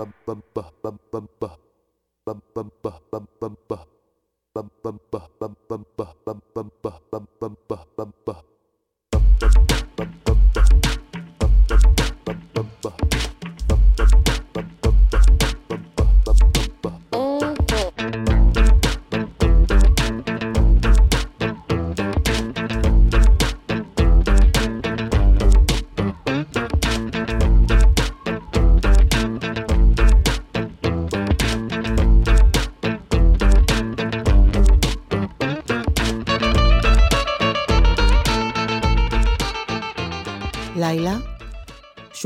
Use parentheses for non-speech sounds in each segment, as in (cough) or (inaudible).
Bum, bum, bum.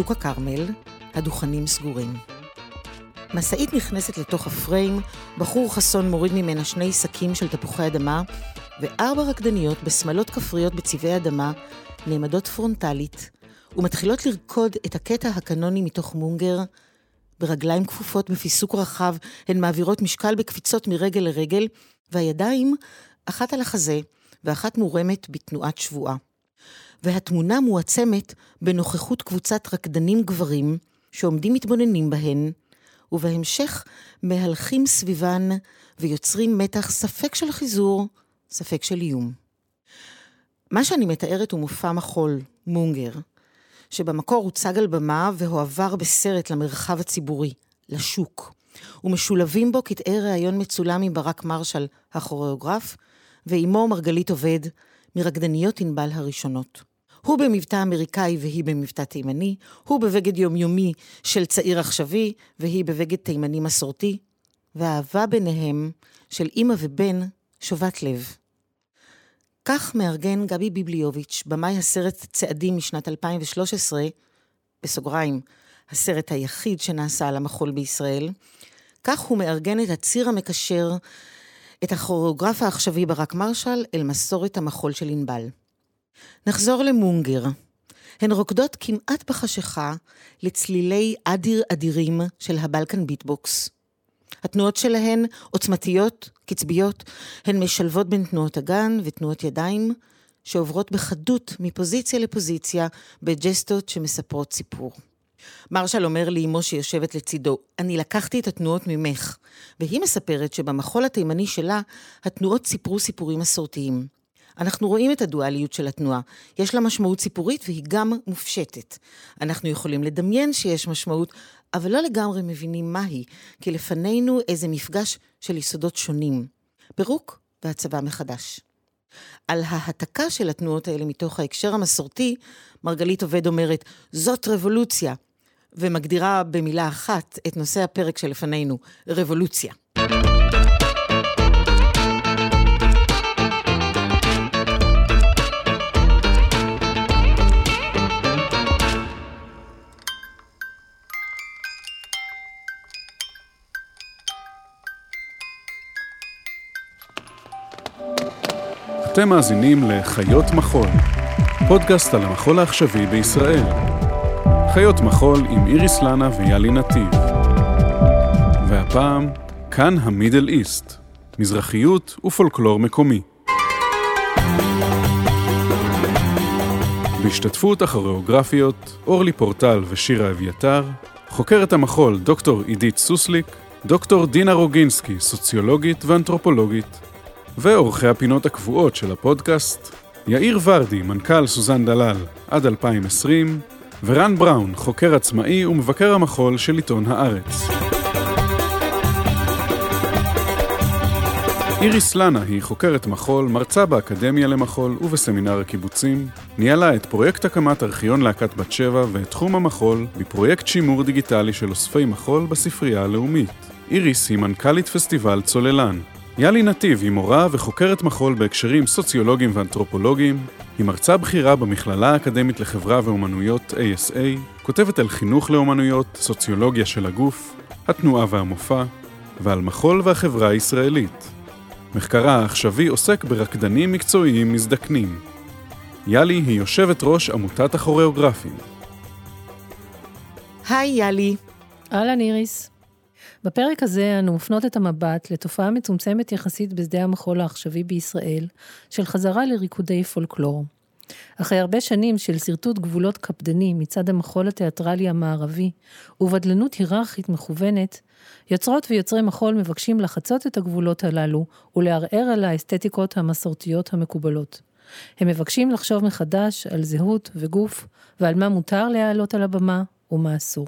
שוק הכרמל, הדוכנים סגורים. משאית נכנסת לתוך הפריים, בחור חסון מוריד ממנה שני שקים של תפוחי אדמה, וארבע רקדניות בשמלות כפריות בצבעי אדמה נעמדות פרונטלית, ומתחילות לרקוד את הקטע הקנוני מתוך מונגר. ברגליים כפופות בפיסוק רחב, הן מעבירות משקל בקפיצות מרגל לרגל, והידיים, אחת על החזה, ואחת מורמת בתנועת שבועה. והתמונה מועצמת בנוכחות קבוצת רקדנים גברים שעומדים מתבוננים בהן, ובהמשך מהלכים סביבן ויוצרים מתח ספק של חיזור, ספק של איום. מה שאני מתארת הוא מופע מחול, מונגר, שבמקור הוצג על במה והועבר בסרט למרחב הציבורי, לשוק, ומשולבים בו קטעי ראיון מצולם עם ברק מרשל, הכוריאוגרף, ועימו מרגלית עובד, מרקדניות ענבל הראשונות. הוא במבטא אמריקאי והיא במבטא תימני, הוא בבגד יומיומי של צעיר עכשווי, והיא בבגד תימני מסורתי, והאהבה ביניהם של אימא ובן שובת לב. כך מארגן גבי ביבליוביץ', במאי הסרט צעדים משנת 2013, בסוגריים, הסרט היחיד שנעשה על המחול בישראל, כך הוא מארגן את הציר המקשר את הכוריאוגרף העכשווי ברק מרשל אל מסורת המחול של ענבל. נחזור למונגר. הן רוקדות כמעט בחשיכה לצלילי אדיר אדירים של הבלקן ביטבוקס. התנועות שלהן עוצמתיות, קצביות, הן משלבות בין תנועות הגן ותנועות ידיים, שעוברות בחדות מפוזיציה לפוזיציה בג'סטות שמספרות סיפור. מרשל אומר לאמו שיושבת לצידו, אני לקחתי את התנועות ממך, והיא מספרת שבמחול התימני שלה, התנועות סיפרו סיפורים מסורתיים. אנחנו רואים את הדואליות של התנועה. יש לה משמעות סיפורית והיא גם מופשטת. אנחנו יכולים לדמיין שיש משמעות, אבל לא לגמרי מבינים מהי, כי לפנינו איזה מפגש של יסודות שונים. פירוק והצבה מחדש. על ההעתקה של התנועות האלה מתוך ההקשר המסורתי, מרגלית עובד אומרת, זאת רבולוציה, ומגדירה במילה אחת את נושא הפרק שלפנינו, רבולוציה. אתם מאזינים לחיות מחול, פודקאסט על המחול העכשווי בישראל. חיות מחול עם איריס לנה ויאלי נתיב. והפעם, כאן המידל איסט, מזרחיות ופולקלור מקומי. בהשתתפות הכוריאוגרפיות אורלי פורטל ושירה אביתר, חוקרת המחול דוקטור עידית סוסליק, דוקטור דינה רוגינסקי, סוציולוגית ואנתרופולוגית, ועורכי הפינות הקבועות של הפודקאסט, יאיר ורדי, מנכ"ל סוזן דלל עד 2020, ורן בראון, חוקר עצמאי ומבקר המחול של עיתון הארץ. איריס לנה היא חוקרת מחול, מרצה באקדמיה למחול ובסמינר הקיבוצים, ניהלה את פרויקט הקמת ארכיון להקת בת שבע ואת תחום המחול בפרויקט שימור דיגיטלי של אוספי מחול בספרייה הלאומית. איריס היא מנכ"לית פסטיבל צוללן, יאלי נתיב היא מורה וחוקרת מחול בהקשרים סוציולוגיים ואנתרופולוגיים, היא מרצה בכירה במכללה האקדמית לחברה ואומנויות ASA, כותבת על חינוך לאומנויות, סוציולוגיה של הגוף, התנועה והמופע, ועל מחול והחברה הישראלית. מחקרה העכשווי עוסק ברקדנים מקצועיים מזדקנים. יאלי היא יושבת ראש עמותת הכוריאוגרפים. היי יאלי. אהלן איריס. בפרק הזה אנו מפנות את המבט לתופעה מצומצמת יחסית בשדה המחול העכשווי בישראל, של חזרה לריקודי פולקלור. אחרי הרבה שנים של שרטוט גבולות קפדני מצד המחול התיאטרלי המערבי ובדלנות היררכית מכוונת, יוצרות ויוצרי מחול מבקשים לחצות את הגבולות הללו ולערער על האסתטיקות המסורתיות המקובלות. הם מבקשים לחשוב מחדש על זהות וגוף ועל מה מותר להעלות על הבמה ומה אסור.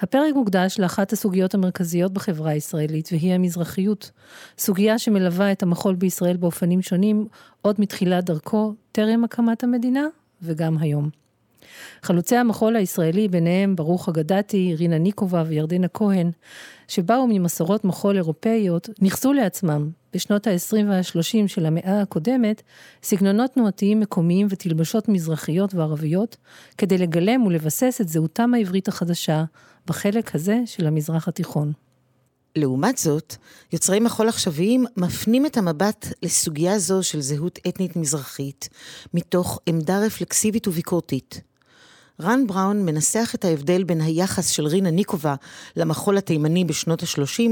הפרק מוקדש לאחת הסוגיות המרכזיות בחברה הישראלית, והיא המזרחיות. סוגיה שמלווה את המחול בישראל באופנים שונים עוד מתחילת דרכו, טרם הקמת המדינה, וגם היום. חלוצי המחול הישראלי, ביניהם ברוך אגדתי, רינה ניקובה וירדנה כהן, שבאו ממסורות מחול אירופאיות, ניכסו לעצמם, בשנות ה-20 וה-30 של המאה הקודמת, סגנונות תנועתיים מקומיים ותלבשות מזרחיות וערביות, כדי לגלם ולבסס את זהותם העברית החדשה בחלק הזה של המזרח התיכון. לעומת זאת, יוצרי מחול עכשוויים מפנים את המבט לסוגיה זו של זהות אתנית מזרחית, מתוך עמדה רפלקסיבית וביקורתית. רן בראון מנסח את ההבדל בין היחס של רינה ניקובה למחול התימני בשנות ה-30,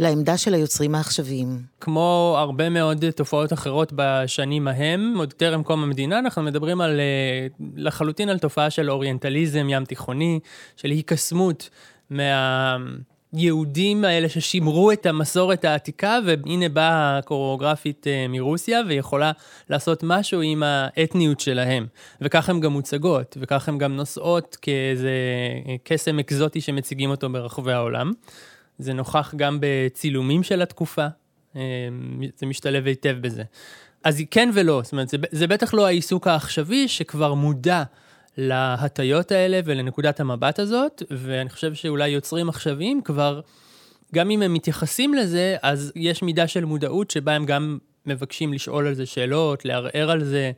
לעמדה של היוצרים העכשוויים. כמו הרבה מאוד תופעות אחרות בשנים ההם, עוד טרם קום המדינה, אנחנו מדברים על, אה, לחלוטין על תופעה של אוריינטליזם ים תיכוני, של היקסמות מה... יהודים האלה ששימרו את המסורת העתיקה, והנה באה הקוריאוגרפית אה, מרוסיה, ויכולה לעשות משהו עם האתניות שלהם. וכך הן גם מוצגות, וכך הן גם נוסעות כאיזה אה, קסם אקזוטי שמציגים אותו ברחבי העולם. זה נוכח גם בצילומים של התקופה, אה, זה משתלב היטב בזה. אז כן ולא, זאת אומרת, זה, זה בטח לא העיסוק העכשווי שכבר מודע להטיות האלה ולנקודת המבט הזאת, ואני חושב שאולי יוצרים עכשוויים כבר, גם אם הם מתייחסים לזה, אז יש מידה של מודעות שבה הם גם מבקשים לשאול על זה שאלות, לערער על זה,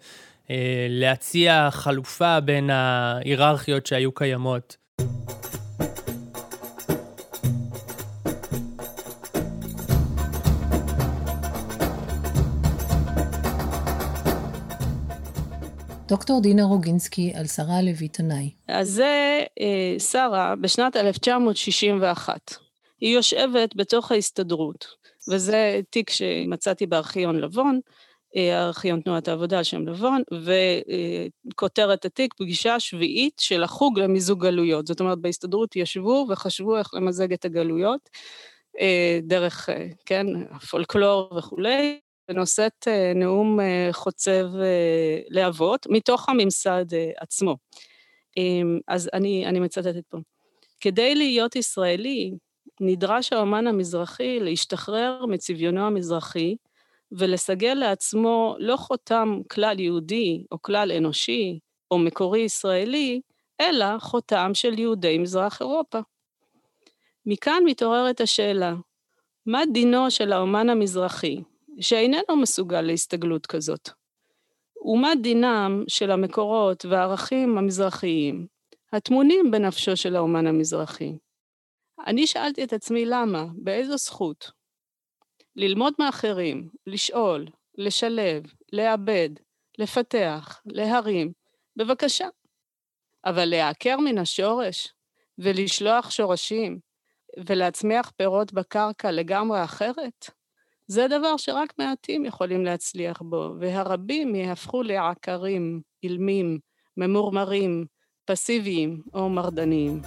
אה, להציע חלופה בין ההיררכיות שהיו קיימות. דוקטור דינה רוגינסקי על שרה לוי תנאי. אז זה אה, שרה בשנת 1961. היא יושבת בתוך ההסתדרות, וזה תיק שמצאתי בארכיון לבון, אה, ארכיון תנועת העבודה על שם לבון, וכותרת התיק, פגישה שביעית של החוג למיזוג גלויות. זאת אומרת, בהסתדרות ישבו וחשבו איך למזג את הגלויות, אה, דרך, כן, הפולקלור וכולי, ונושאת אה, נאום אה, חוצב אה, להבות מתוך הממסד עצמו. אמ, אז אני, אני מצטטת פה. כדי להיות ישראלי, נדרש האומן המזרחי להשתחרר מצביונו המזרחי ולסגל לעצמו לא חותם כלל יהודי או כלל אנושי או מקורי ישראלי, אלא חותם של יהודי מזרח אירופה. מכאן מתעוררת השאלה, מה דינו של האומן המזרחי, שאיננו מסוגל להסתגלות כזאת. ומה דינם של המקורות והערכים המזרחיים, הטמונים בנפשו של האומן המזרחי? אני שאלתי את עצמי למה, באיזו זכות? ללמוד מאחרים, לשאול, לשלב, לעבד, לפתח, להרים, בבקשה. אבל לעקר מן השורש ולשלוח שורשים ולהצמיח פירות בקרקע לגמרי אחרת? זה דבר שרק מעטים יכולים להצליח בו, והרבים יהפכו לעקרים, אילמים, ממורמרים, פסיביים או מרדניים.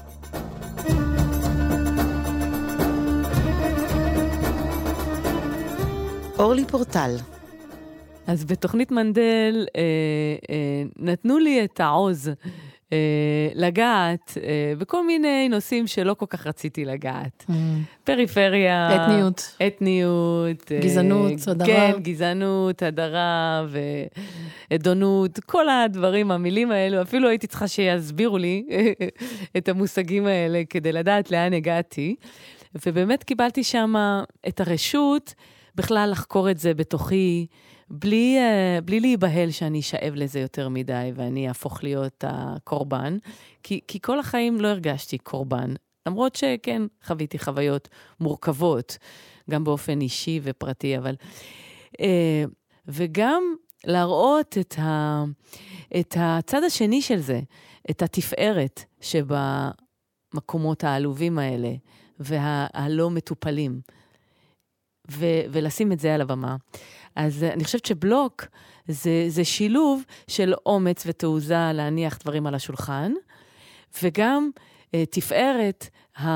אורלי פורטל אז בתוכנית מנדל אה, אה, נתנו לי את העוז לגעת אה, בכל מיני נושאים שלא כל כך רציתי לגעת. Mm. פריפריה. אתניות. אתניות. אה, גזענות, אה, הדרה. כן, גזענות, הדרה ועדונות, כל הדברים, המילים האלו, אפילו הייתי צריכה שיסבירו לי (laughs) את המושגים האלה כדי לדעת לאן הגעתי. ובאמת קיבלתי שם את הרשות בכלל לחקור את זה בתוכי. בלי, uh, בלי להיבהל שאני אשאב לזה יותר מדי ואני אהפוך להיות הקורבן, כי, כי כל החיים לא הרגשתי קורבן, למרות שכן, חוויתי חוויות מורכבות, גם באופן אישי ופרטי, אבל... Uh, וגם להראות את, ה, את הצד השני של זה, את התפארת שבמקומות העלובים האלה והלא מטופלים. ו- ולשים את זה על הבמה. אז אני חושבת שבלוק זה, זה שילוב של אומץ ותעוזה להניח דברים על השולחן, וגם uh, תפארת ה...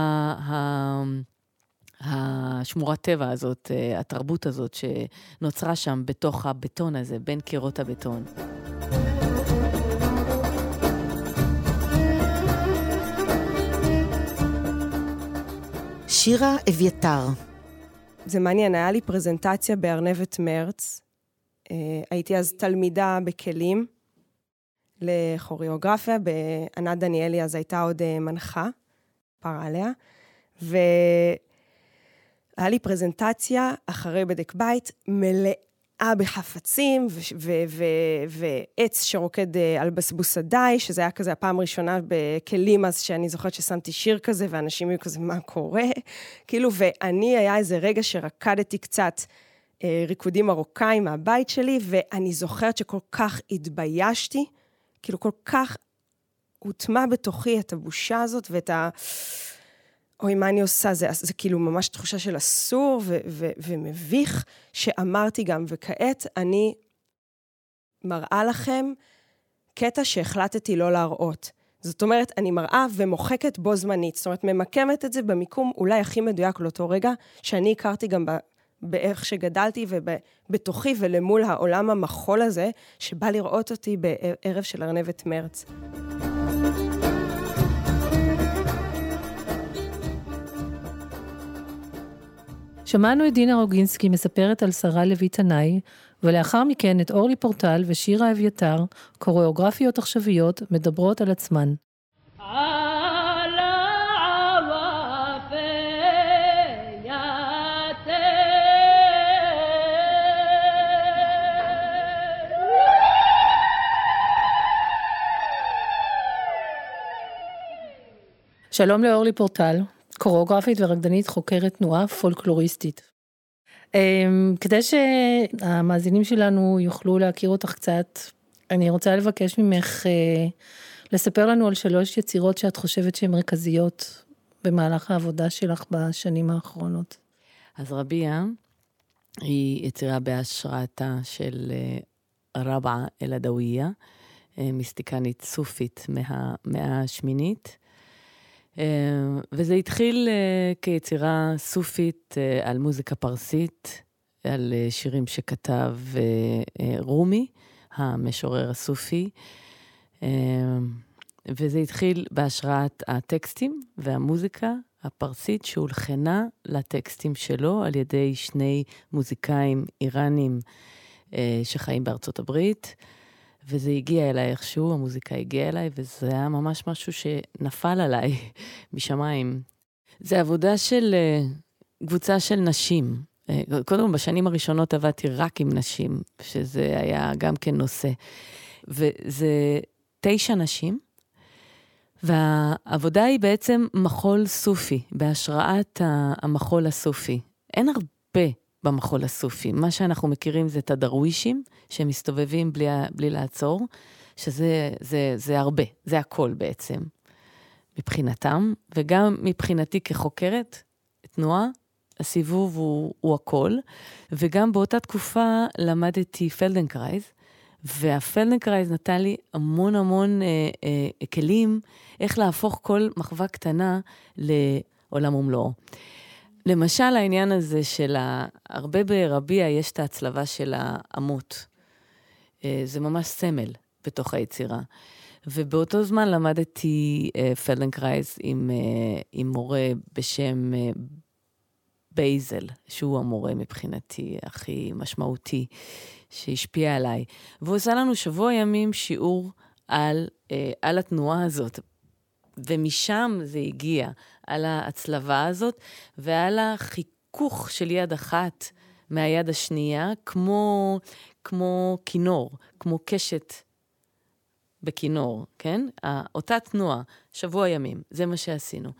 ה השמורת טבע הזאת, uh, התרבות הזאת שנוצרה שם בתוך הבטון הזה, בין קירות הבטון. שירה אביתר. זה מעניין, היה לי פרזנטציה בארנבת מרץ. אה, הייתי אז תלמידה בכלים לכוריאוגרפיה, בענת דניאלי אז הייתה עוד אה, מנחה, פרה עליה, והיה לי פרזנטציה אחרי בדק בית מלאה אה, בחפצים ועץ שרוקד אה, על בסבוס הדי, שזה היה כזה הפעם הראשונה בכלים, אז שאני זוכרת ששמתי שיר כזה, ואנשים היו כזה, מה קורה? כאילו, ואני, היה איזה רגע שרקדתי קצת אה, ריקודים מרוקאים מהבית שלי, ואני זוכרת שכל כך התביישתי, כאילו, כל כך הוטמע בתוכי את הבושה הזאת ואת ה... אוי, מה אני עושה? זה, זה כאילו ממש תחושה של אסור ו- ו- ומביך, שאמרתי גם, וכעת אני מראה לכם קטע שהחלטתי לא להראות. זאת אומרת, אני מראה ומוחקת בו זמנית. זאת אומרת, ממקמת את זה במיקום אולי הכי מדויק לאותו רגע, שאני הכרתי גם ב- באיך שגדלתי ובתוכי ולמול העולם המחול הזה, שבא לראות אותי בערב של ארנבת מרץ. שמענו את דינה רוגינסקי מספרת על שרה לוי תנאי, ולאחר מכן את אורלי פורטל ושירה אביתר, קוריאוגרפיות עכשוויות, מדברות על עצמן. שלום לאורלי פורטל. קוריאוגרפית ורקדנית חוקרת תנועה פולקלוריסטית. אמ, כדי שהמאזינים שלנו יוכלו להכיר אותך קצת, אני רוצה לבקש ממך אה, לספר לנו על שלוש יצירות שאת חושבת שהן מרכזיות במהלך העבודה שלך בשנים האחרונות. אז רביע היא יצירה בהשראתה של אה, רבעה אל-עדוויה, אה, מיסטיקנית סופית מהמאה השמינית. אה, וזה התחיל אה, כיצירה סופית אה, על מוזיקה פרסית, על שירים שכתב רומי, המשורר הסופי. וזה התחיל בהשראת הטקסטים והמוזיקה הפרסית שהולחנה לטקסטים שלו על ידי שני מוזיקאים איראנים שחיים בארצות הברית. וזה הגיע אליי איכשהו, המוזיקה הגיעה אליי, וזה היה ממש משהו שנפל עליי (laughs) משמיים. זה עבודה של uh, קבוצה של נשים. Uh, קודם כל, בשנים הראשונות עבדתי רק עם נשים, שזה היה גם כן נושא. וזה תשע נשים, והעבודה היא בעצם מחול סופי, בהשראת המחול הסופי. אין הרבה במחול הסופי. מה שאנחנו מכירים זה את הדרווישים, שמסתובבים בלי, בלי לעצור, שזה זה, זה הרבה, זה הכל בעצם, מבחינתם, וגם מבחינתי כחוקרת תנועה, הסיבוב הוא, הוא הכל. וגם באותה תקופה למדתי פלדנקרייז, והפלדנקרייז נתן לי המון המון אה, אה, כלים איך להפוך כל מחווה קטנה לעולם ומלואו. למשל, העניין הזה של ה... הרבה ברביע יש את ההצלבה של האמות. אה, זה ממש סמל בתוך היצירה. ובאותו זמן למדתי אה, פלדנקרייז עם, אה, עם מורה בשם בייזל, שהוא המורה מבחינתי הכי משמעותי, שהשפיע עליי. והוא עשה לנו שבוע ימים שיעור על, על התנועה הזאת, ומשם זה הגיע, על ההצלבה הזאת ועל החיכוך של יד אחת מהיד השנייה, כמו, כמו כינור, כמו קשת בכינור, כן? אותה תנועה, שבוע ימים, זה מה שעשינו.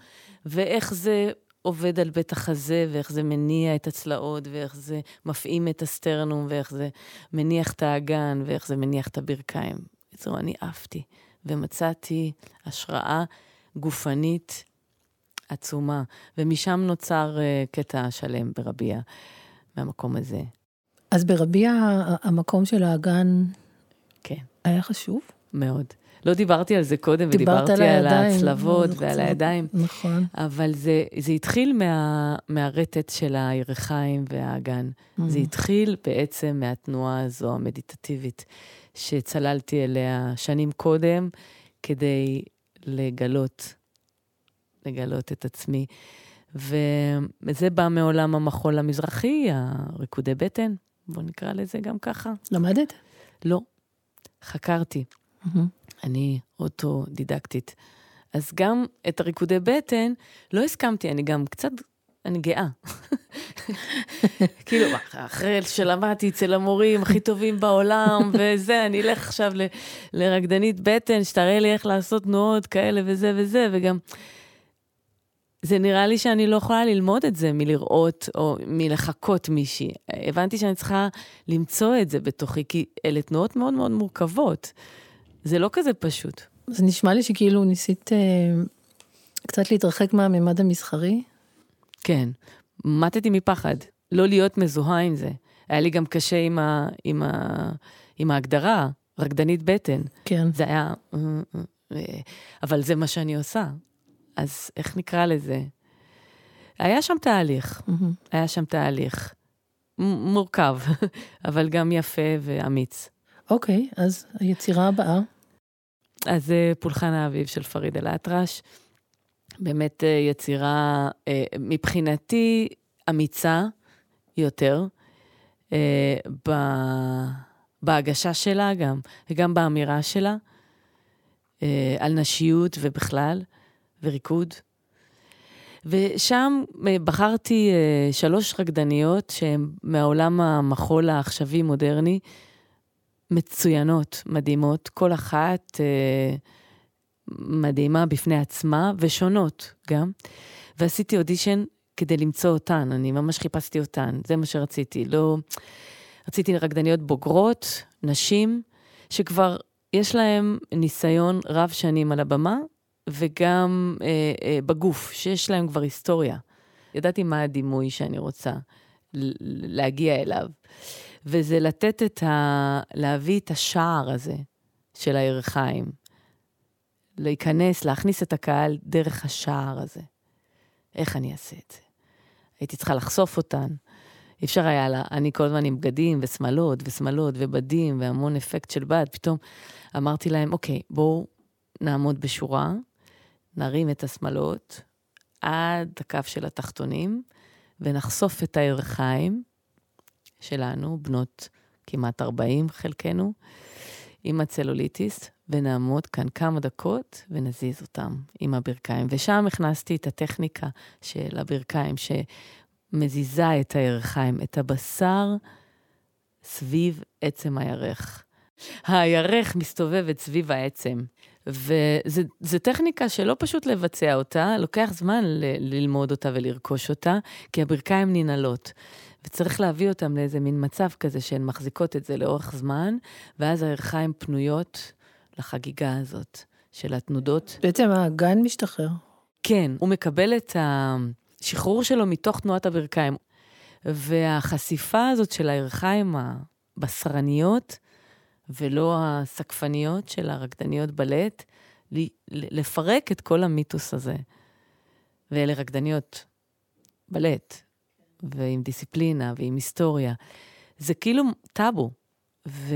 ואיך זה עובד על בית החזה, ואיך זה מניע את הצלעות, ואיך זה מפעים את הסטרנום, ואיך זה מניח את האגן, ואיך זה מניח את הברכיים. בקיצור, אני עפתי, ומצאתי השראה גופנית עצומה, ומשם נוצר uh, קטע שלם ברביע. מהמקום הזה. אז ברביע המקום של האגן כן. היה חשוב? מאוד. לא דיברתי על זה קודם, דיברת ודיברתי על על הידיים, הצלבות לא, ועל הידיים, נכון. אבל זה, זה התחיל מה, מהרטט של הירכיים והאגן. זה התחיל בעצם מהתנועה הזו המדיטטיבית, שצללתי אליה שנים קודם, כדי לגלות, לגלות את עצמי. וזה בא מעולם המחול המזרחי, הריקודי בטן, בואו נקרא לזה גם ככה. למדת? לא, חקרתי. אני אוטודידקטית. אז גם את הריקודי בטן לא הסכמתי, אני גם קצת, אני גאה. כאילו, אחרי שלמדתי אצל המורים הכי טובים בעולם, וזה, אני אלך עכשיו ל- לרקדנית בטן, שתראה לי איך לעשות תנועות כאלה וזה וזה, וגם... זה נראה לי שאני לא יכולה ללמוד את זה מלראות או מלחקות מישהי. הבנתי שאני צריכה למצוא את זה בתוכי, כי אלה תנועות מאוד מאוד מורכבות. זה לא כזה פשוט. זה נשמע לי שכאילו ניסית אה, קצת להתרחק מהמימד המסחרי. כן, מתתי מפחד, לא להיות מזוהה עם זה. היה לי גם קשה עם, ה, עם, ה, עם ההגדרה, רקדנית בטן. כן. זה היה... אה, אה, אה, אבל זה מה שאני עושה. אז איך נקרא לזה? היה שם תהליך, מהמם. היה שם תהליך. מורכב, (laughs) אבל גם יפה ואמיץ. אוקיי, אז היצירה הבאה. אז זה פולחן האביב של פריד אל-אטרש. באמת אה, יצירה, אה, מבחינתי, אמיצה יותר, אה, בהגשה שלה גם, וגם באמירה שלה, אה, על נשיות ובכלל, וריקוד. ושם אה, בחרתי אה, שלוש רקדניות שהן מהעולם המחול העכשווי-מודרני, מצוינות, מדהימות, כל אחת אה, מדהימה בפני עצמה, ושונות גם. ועשיתי אודישן כדי למצוא אותן, אני ממש חיפשתי אותן, זה מה שרציתי. לא... רציתי רקדניות בוגרות, נשים, שכבר יש להן ניסיון רב שנים על הבמה, וגם אה, אה, בגוף, שיש להם כבר היסטוריה. ידעתי מה הדימוי שאני רוצה להגיע אליו. וזה לתת את ה... להביא את השער הזה של הירכיים. להיכנס, להכניס את הקהל דרך השער הזה. איך אני אעשה את זה? הייתי צריכה לחשוף אותן. אי אפשר היה לה, אני כל הזמן עם בגדים ושמלות ושמלות ובדים והמון אפקט של בד. פתאום אמרתי להם, אוקיי, בואו נעמוד בשורה, נרים את השמלות עד הקו של התחתונים, ונחשוף את הירכיים שלנו, בנות כמעט 40 חלקנו, עם הצלוליטיס, ונעמוד כאן כמה דקות ונזיז אותם עם הברכיים. ושם הכנסתי את הטכניקה של הברכיים, שמזיזה את הירכיים, את הבשר סביב עצם הירך. הירך מסתובבת סביב העצם, וזו טכניקה שלא פשוט לבצע אותה, לוקח זמן ל- ללמוד אותה ולרכוש אותה, כי הברכיים ננעלות. וצריך להביא אותם לאיזה מין מצב כזה שהן מחזיקות את זה לאורך זמן, ואז הירכיים פנויות לחגיגה הזאת של התנודות. בעצם האגן משתחרר. כן, הוא מקבל את השחרור שלו מתוך תנועת הברכיים. והחשיפה הזאת של הירכיים הבשרניות, ולא הסקפניות של הרקדניות בלט, לפרק את כל המיתוס הזה. ואלה רקדניות בלט, ועם דיסציפלינה, ועם היסטוריה. זה כאילו טאבו. ו...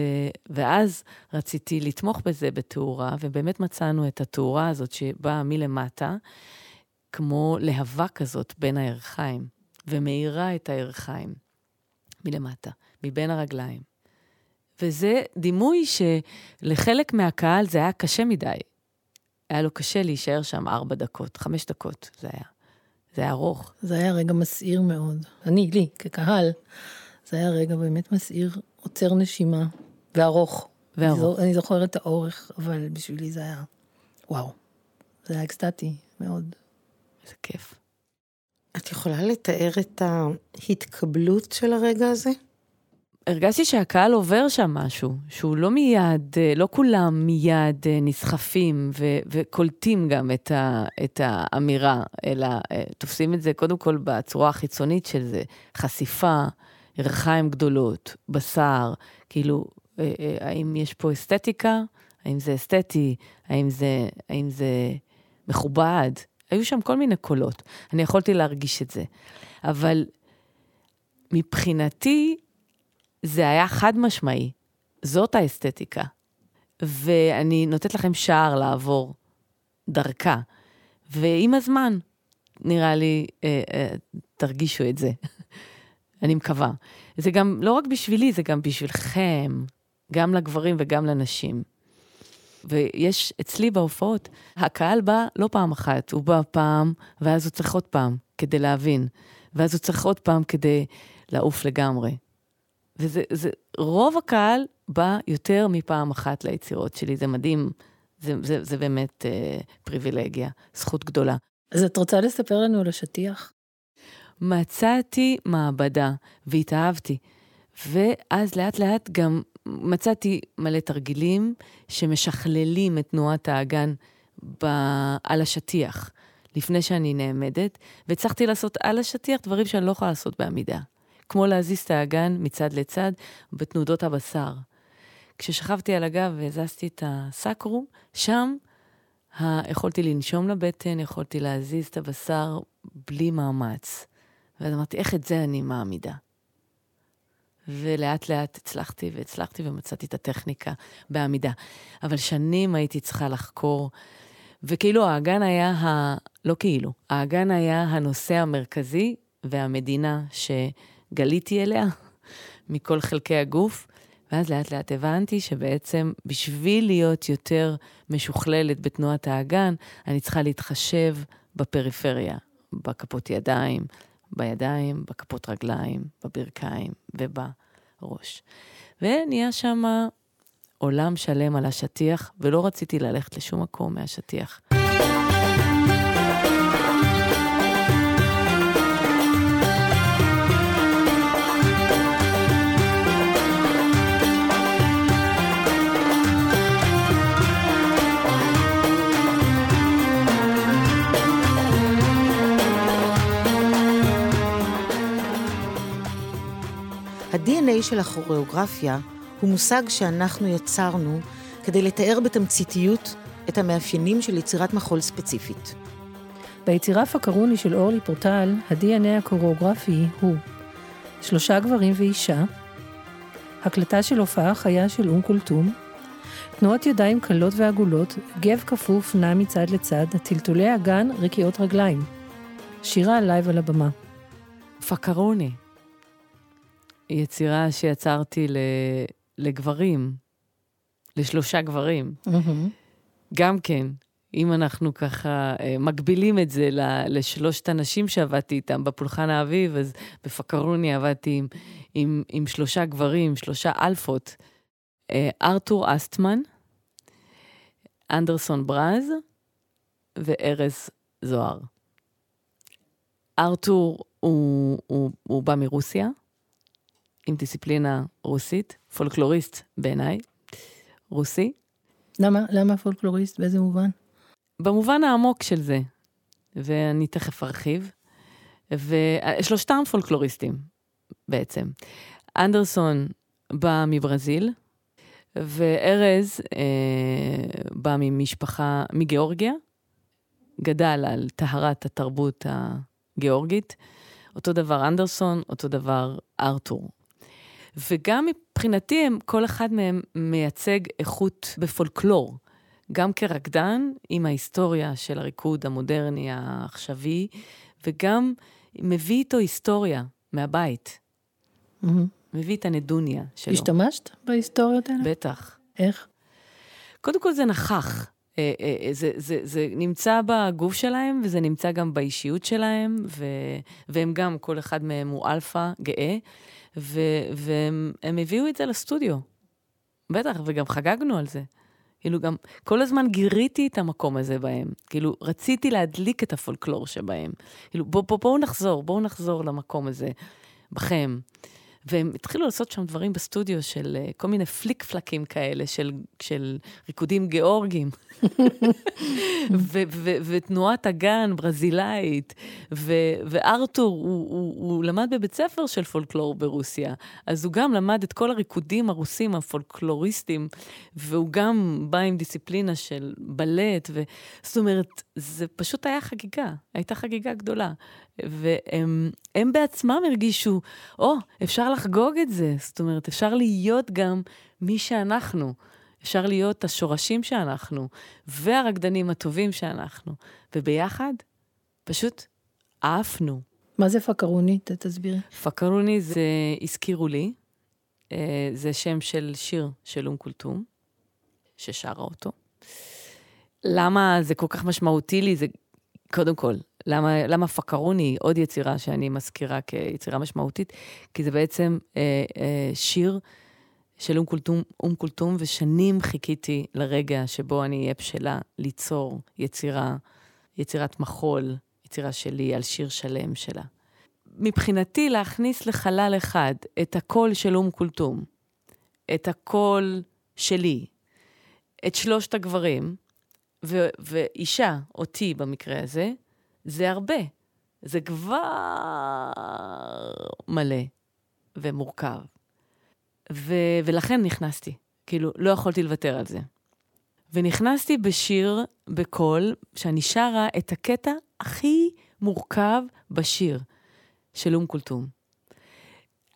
ואז רציתי לתמוך בזה בתאורה, ובאמת מצאנו את התאורה הזאת שבאה מלמטה, כמו להבה כזאת בין הירכיים, ומאירה את הירכיים מלמטה, מבין הרגליים. וזה דימוי שלחלק מהקהל זה היה קשה מדי. היה לו קשה להישאר שם ארבע דקות, חמש דקות זה היה. זה היה ארוך. זה היה רגע מסעיר מאוד. אני, לי, כקהל, זה היה רגע באמת מסעיר, עוצר נשימה, וארוך. וארוך. אני זו- אני זוכרת את האורך, אבל בשבילי זה היה, וואו. זה היה אקסטטי, מאוד. איזה כיף. את יכולה לתאר את ההתקבלות של הרגע הזה? הרגשתי שהקהל עובר שם משהו, שהוא לא מיד, אה, לא כולם מיד אה, נסחפים ו- וקולטים גם את, ה- את האמירה, אלא אה, תופסים את זה קודם כל בצורה החיצונית של זה, חשיפה, ריחיים גדולות, בשר, כאילו, האם יש פה אסתטיקה? האם זה אסתטי? האם זה, האם זה מכובד? היו שם כל מיני קולות. אני יכולתי להרגיש את זה. אבל מבחינתי, זה היה חד משמעי. זאת האסתטיקה. ואני נותנת לכם שער לעבור דרכה. ועם הזמן, נראה לי, אה, אה, תרגישו את זה. (laughs) אני מקווה. זה גם, לא רק בשבילי, זה גם בשבילכם, גם לגברים וגם לנשים. ויש אצלי בהופעות, הקהל בא לא פעם אחת, הוא בא פעם, ואז הוא צריך עוד פעם כדי להבין, ואז הוא צריך עוד פעם כדי לעוף לגמרי. וזה, זה, רוב הקהל בא יותר מפעם אחת ליצירות שלי, זה מדהים, זה, זה, זה באמת אה, פריבילגיה, זכות גדולה. אז את רוצה לספר לנו על השטיח? מצאתי מעבדה והתאהבתי. ואז לאט לאט גם מצאתי מלא תרגילים שמשכללים את תנועת האגן ב... על השטיח, לפני שאני נעמדת, והצלחתי לעשות על השטיח דברים שאני לא יכולה לעשות בעמידה. כמו להזיז את האגן מצד לצד בתנודות הבשר. כששכבתי על הגב והזזתי את הסקרום, שם יכולתי לנשום לבטן, יכולתי להזיז את הבשר בלי מאמץ. ואז אמרתי, איך את זה אני מעמידה? ולאט לאט הצלחתי והצלחתי ומצאתי את הטכניקה בעמידה. אבל שנים הייתי צריכה לחקור, וכאילו האגן היה, ה... לא כאילו, האגן היה הנושא המרכזי והמדינה שגליתי אליה מכל חלקי הגוף, ואז לאט לאט הבנתי שבעצם בשביל להיות יותר משוכללת בתנועת האגן, אני צריכה להתחשב בפריפריה, בכפות ידיים, בידיים, בכפות רגליים, בברכיים ובראש. ונהיה שם עולם שלם על השטיח, ולא רציתי ללכת לשום מקום מהשטיח. ה-DNA של הכוריאוגרפיה הוא מושג שאנחנו יצרנו כדי לתאר בתמציתיות את המאפיינים של יצירת מחול ספציפית. ביצירה פקרוני של אורלי פורטל, ה-DNA הקוריאוגרפי הוא שלושה גברים ואישה, הקלטה של הופעה חיה של אום כולתום, תנועות ידיים קלות ועגולות, גב כפוף נע מצד לצד, טלטולי אגן, רקיעות רגליים. שירה לייב על הבמה. פקרוני, יצירה שיצרתי לגברים, לשלושה גברים. Mm-hmm. גם כן, אם אנחנו ככה אה, מגבילים את זה לשלושת הנשים שעבדתי איתם בפולחן האביב, אז בפקרוני עבדתי עם, עם, עם שלושה גברים, שלושה אלפות. אה, ארתור אסטמן, אנדרסון ברז וארז זוהר. ארתור הוא, הוא, הוא בא מרוסיה, עם דיסציפלינה רוסית, פולקלוריסט בעיניי, רוסי. למה? למה פולקלוריסט? באיזה מובן? במובן העמוק של זה, ואני תכף ארחיב. ושלושתם פולקלוריסטים, בעצם. אנדרסון בא מברזיל, וארז אה, בא ממשפחה, מגיאורגיה, גדל על טהרת התרבות הגיאורגית. אותו דבר אנדרסון, אותו דבר ארתור. וגם מבחינתי, הם, כל אחד מהם מייצג איכות בפולקלור. גם כרקדן, עם ההיסטוריה של הריקוד המודרני העכשווי, וגם מביא איתו היסטוריה מהבית. Mm-hmm. מביא את הנדוניה שלו. השתמשת בהיסטוריות האלה? בטח. איך? קודם כל זה נכח. אה, אה, אה, זה, זה, זה נמצא בגוף שלהם, וזה נמצא גם באישיות שלהם, ו, והם גם, כל אחד מהם הוא אלפא גאה, והם הביאו את זה לסטודיו. בטח, וגם חגגנו על זה. כאילו גם, כל הזמן גיריתי את המקום הזה בהם. כאילו, רציתי להדליק את הפולקלור שבהם. כאילו, בואו בוא, בוא נחזור, בואו נחזור למקום הזה, בכם. והם התחילו לעשות שם דברים בסטודיו של uh, כל מיני פליק פלקים כאלה, של, של ריקודים גיאורגיים. (laughs) ותנועת הגן ברזילאית, וארתור, הוא, הוא, הוא למד בבית ספר של פולקלור ברוסיה, אז הוא גם למד את כל הריקודים הרוסים הפולקלוריסטים, והוא גם בא עם דיסציפלינה של בלט, ו... זאת אומרת, זה פשוט היה חגיגה, הייתה חגיגה גדולה. והם בעצמם הרגישו, או, oh, אפשר לחגוג את זה, זאת אומרת, אפשר להיות גם מי שאנחנו. אפשר להיות השורשים שאנחנו, והרקדנים הטובים שאנחנו, וביחד פשוט עפנו. מה זה פקרוני? תסבירי. פקרוני זה, הזכירו לי, אה, זה שם של שיר של אום כולתום, ששרה אותו. למה זה כל כך משמעותי לי? זה, קודם כל, למה, למה פקרוני, עוד יצירה שאני מזכירה כיצירה משמעותית? כי זה בעצם אה, אה, שיר של אום כולתום, אום כולתום, ושנים חיכיתי לרגע שבו אני אהיה בשלה ליצור יצירה, יצירת מחול, יצירה שלי על שיר שלם שלה. מבחינתי, להכניס לחלל אחד את הקול של אום כולתום, את הקול שלי, את שלושת הגברים, ו- ואישה, אותי במקרה הזה, זה הרבה. זה כבר מלא ומורכב. ו- ולכן נכנסתי. כאילו, לא יכולתי לוותר על זה. ונכנסתי בשיר, בקול, שאני שרה את הקטע הכי מורכב בשיר של אום כולתום.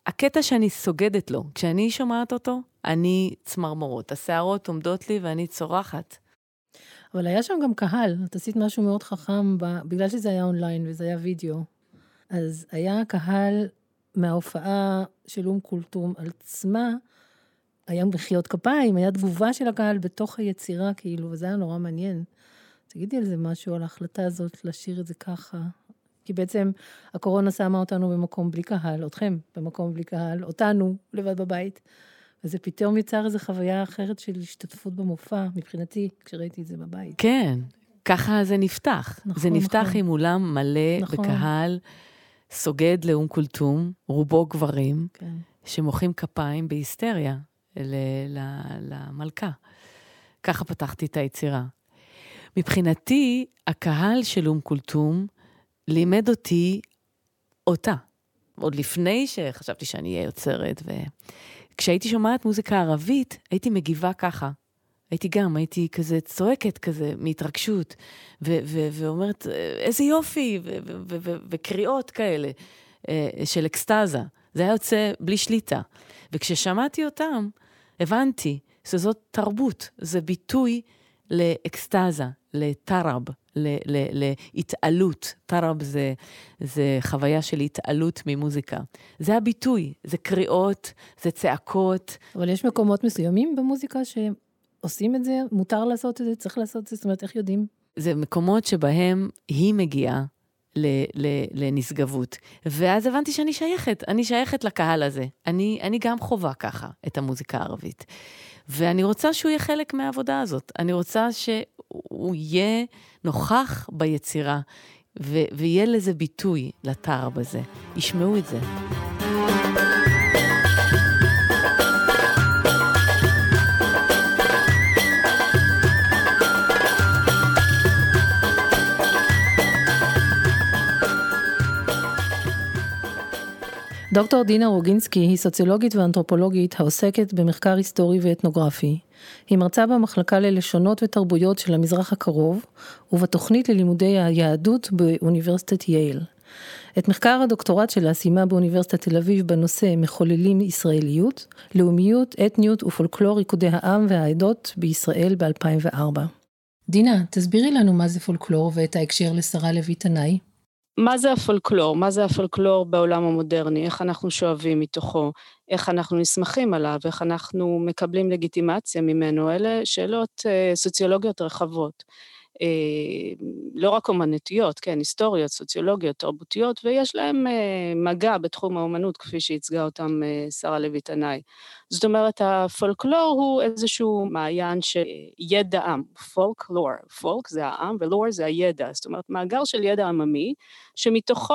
הקטע שאני סוגדת לו, כשאני שומעת אותו, אני צמרמורות. השערות עומדות לי ואני צורחת. אבל היה שם גם קהל, את עשית משהו מאוד חכם, ב... בגלל שזה היה אונליין וזה היה וידאו. אז היה קהל מההופעה של אום כולתום על עצמה, היה מחיאות כפיים, היה תגובה של הקהל בתוך היצירה, כאילו, וזה היה נורא מעניין. תגידי על זה משהו, על ההחלטה הזאת לשיר את זה ככה. כי בעצם הקורונה שמה אותנו במקום בלי קהל, אתכם במקום בלי קהל, אותנו לבד בבית. וזה פתאום יצר איזו חוויה אחרת של השתתפות במופע, מבחינתי, כשראיתי את זה בבית. כן, ככה זה נפתח. נכון, זה נפתח נכון. עם אולם מלא נכון. בקהל. סוגד לאום כולתום, רובו גברים, כן. שמוחאים כפיים בהיסטריה למלכה. ככה פתחתי את היצירה. מבחינתי, הקהל של אום כולתום לימד אותי אותה. עוד לפני שחשבתי שאני אהיה יוצרת, וכשהייתי שומעת מוזיקה ערבית, הייתי מגיבה ככה. הייתי גם, הייתי כזה צועקת כזה מהתרגשות, ו- ו- ואומרת, איזה יופי, ו- וקריאות כאלה אה, של אקסטזה. זה היה יוצא בלי שליטה. וכששמעתי אותם, הבנתי שזאת תרבות, זה ביטוי לאקסטזה, לטראב, להתעלות. טראב זה, זה חוויה של התעלות ממוזיקה. זה הביטוי, זה קריאות, זה צעקות. אבל יש מקומות מסוימים במוזיקה שהם... עושים את זה, מותר לעשות את זה, צריך לעשות את זה, זאת אומרת, איך יודעים? זה מקומות שבהם היא מגיעה לנשגבות. ואז הבנתי שאני שייכת, אני שייכת לקהל הזה. אני, אני גם חווה ככה את המוזיקה הערבית. ואני רוצה שהוא יהיה חלק מהעבודה הזאת. אני רוצה שהוא יהיה נוכח ביצירה, ו- ויהיה לזה ביטוי, לטרב הזה. ישמעו את זה. דוקטור דינה רוגינסקי היא סוציולוגית ואנתרופולוגית העוסקת במחקר היסטורי ואתנוגרפי. היא מרצה במחלקה ללשונות ותרבויות של המזרח הקרוב, ובתוכנית ללימודי היהדות באוניברסיטת יייל. את מחקר הדוקטורט שלה סיימה באוניברסיטת תל אביב בנושא מחוללים ישראליות, לאומיות, אתניות ופולקלור ריקודי העם והעדות בישראל ב-2004. דינה, תסבירי לנו מה זה פולקלור ואת ההקשר לשרה לוי תנאי. מה זה הפולקלור? מה זה הפולקלור בעולם המודרני? איך אנחנו שואבים מתוכו? איך אנחנו נסמכים עליו? איך אנחנו מקבלים לגיטימציה ממנו? אלה שאלות אה, סוציולוגיות רחבות. אה, לא רק אומנותיות, כן, היסטוריות, סוציולוגיות, תרבותיות, ויש להם אה, מגע בתחום האומנות, כפי שייצגה אותם אה, שרה לוי תנאי. זאת אומרת, הפולקלור הוא איזשהו מעיין של ידע עם, פולקלור, פולק זה העם ולור זה הידע, זאת אומרת, מאגר של ידע עממי, שמתוכו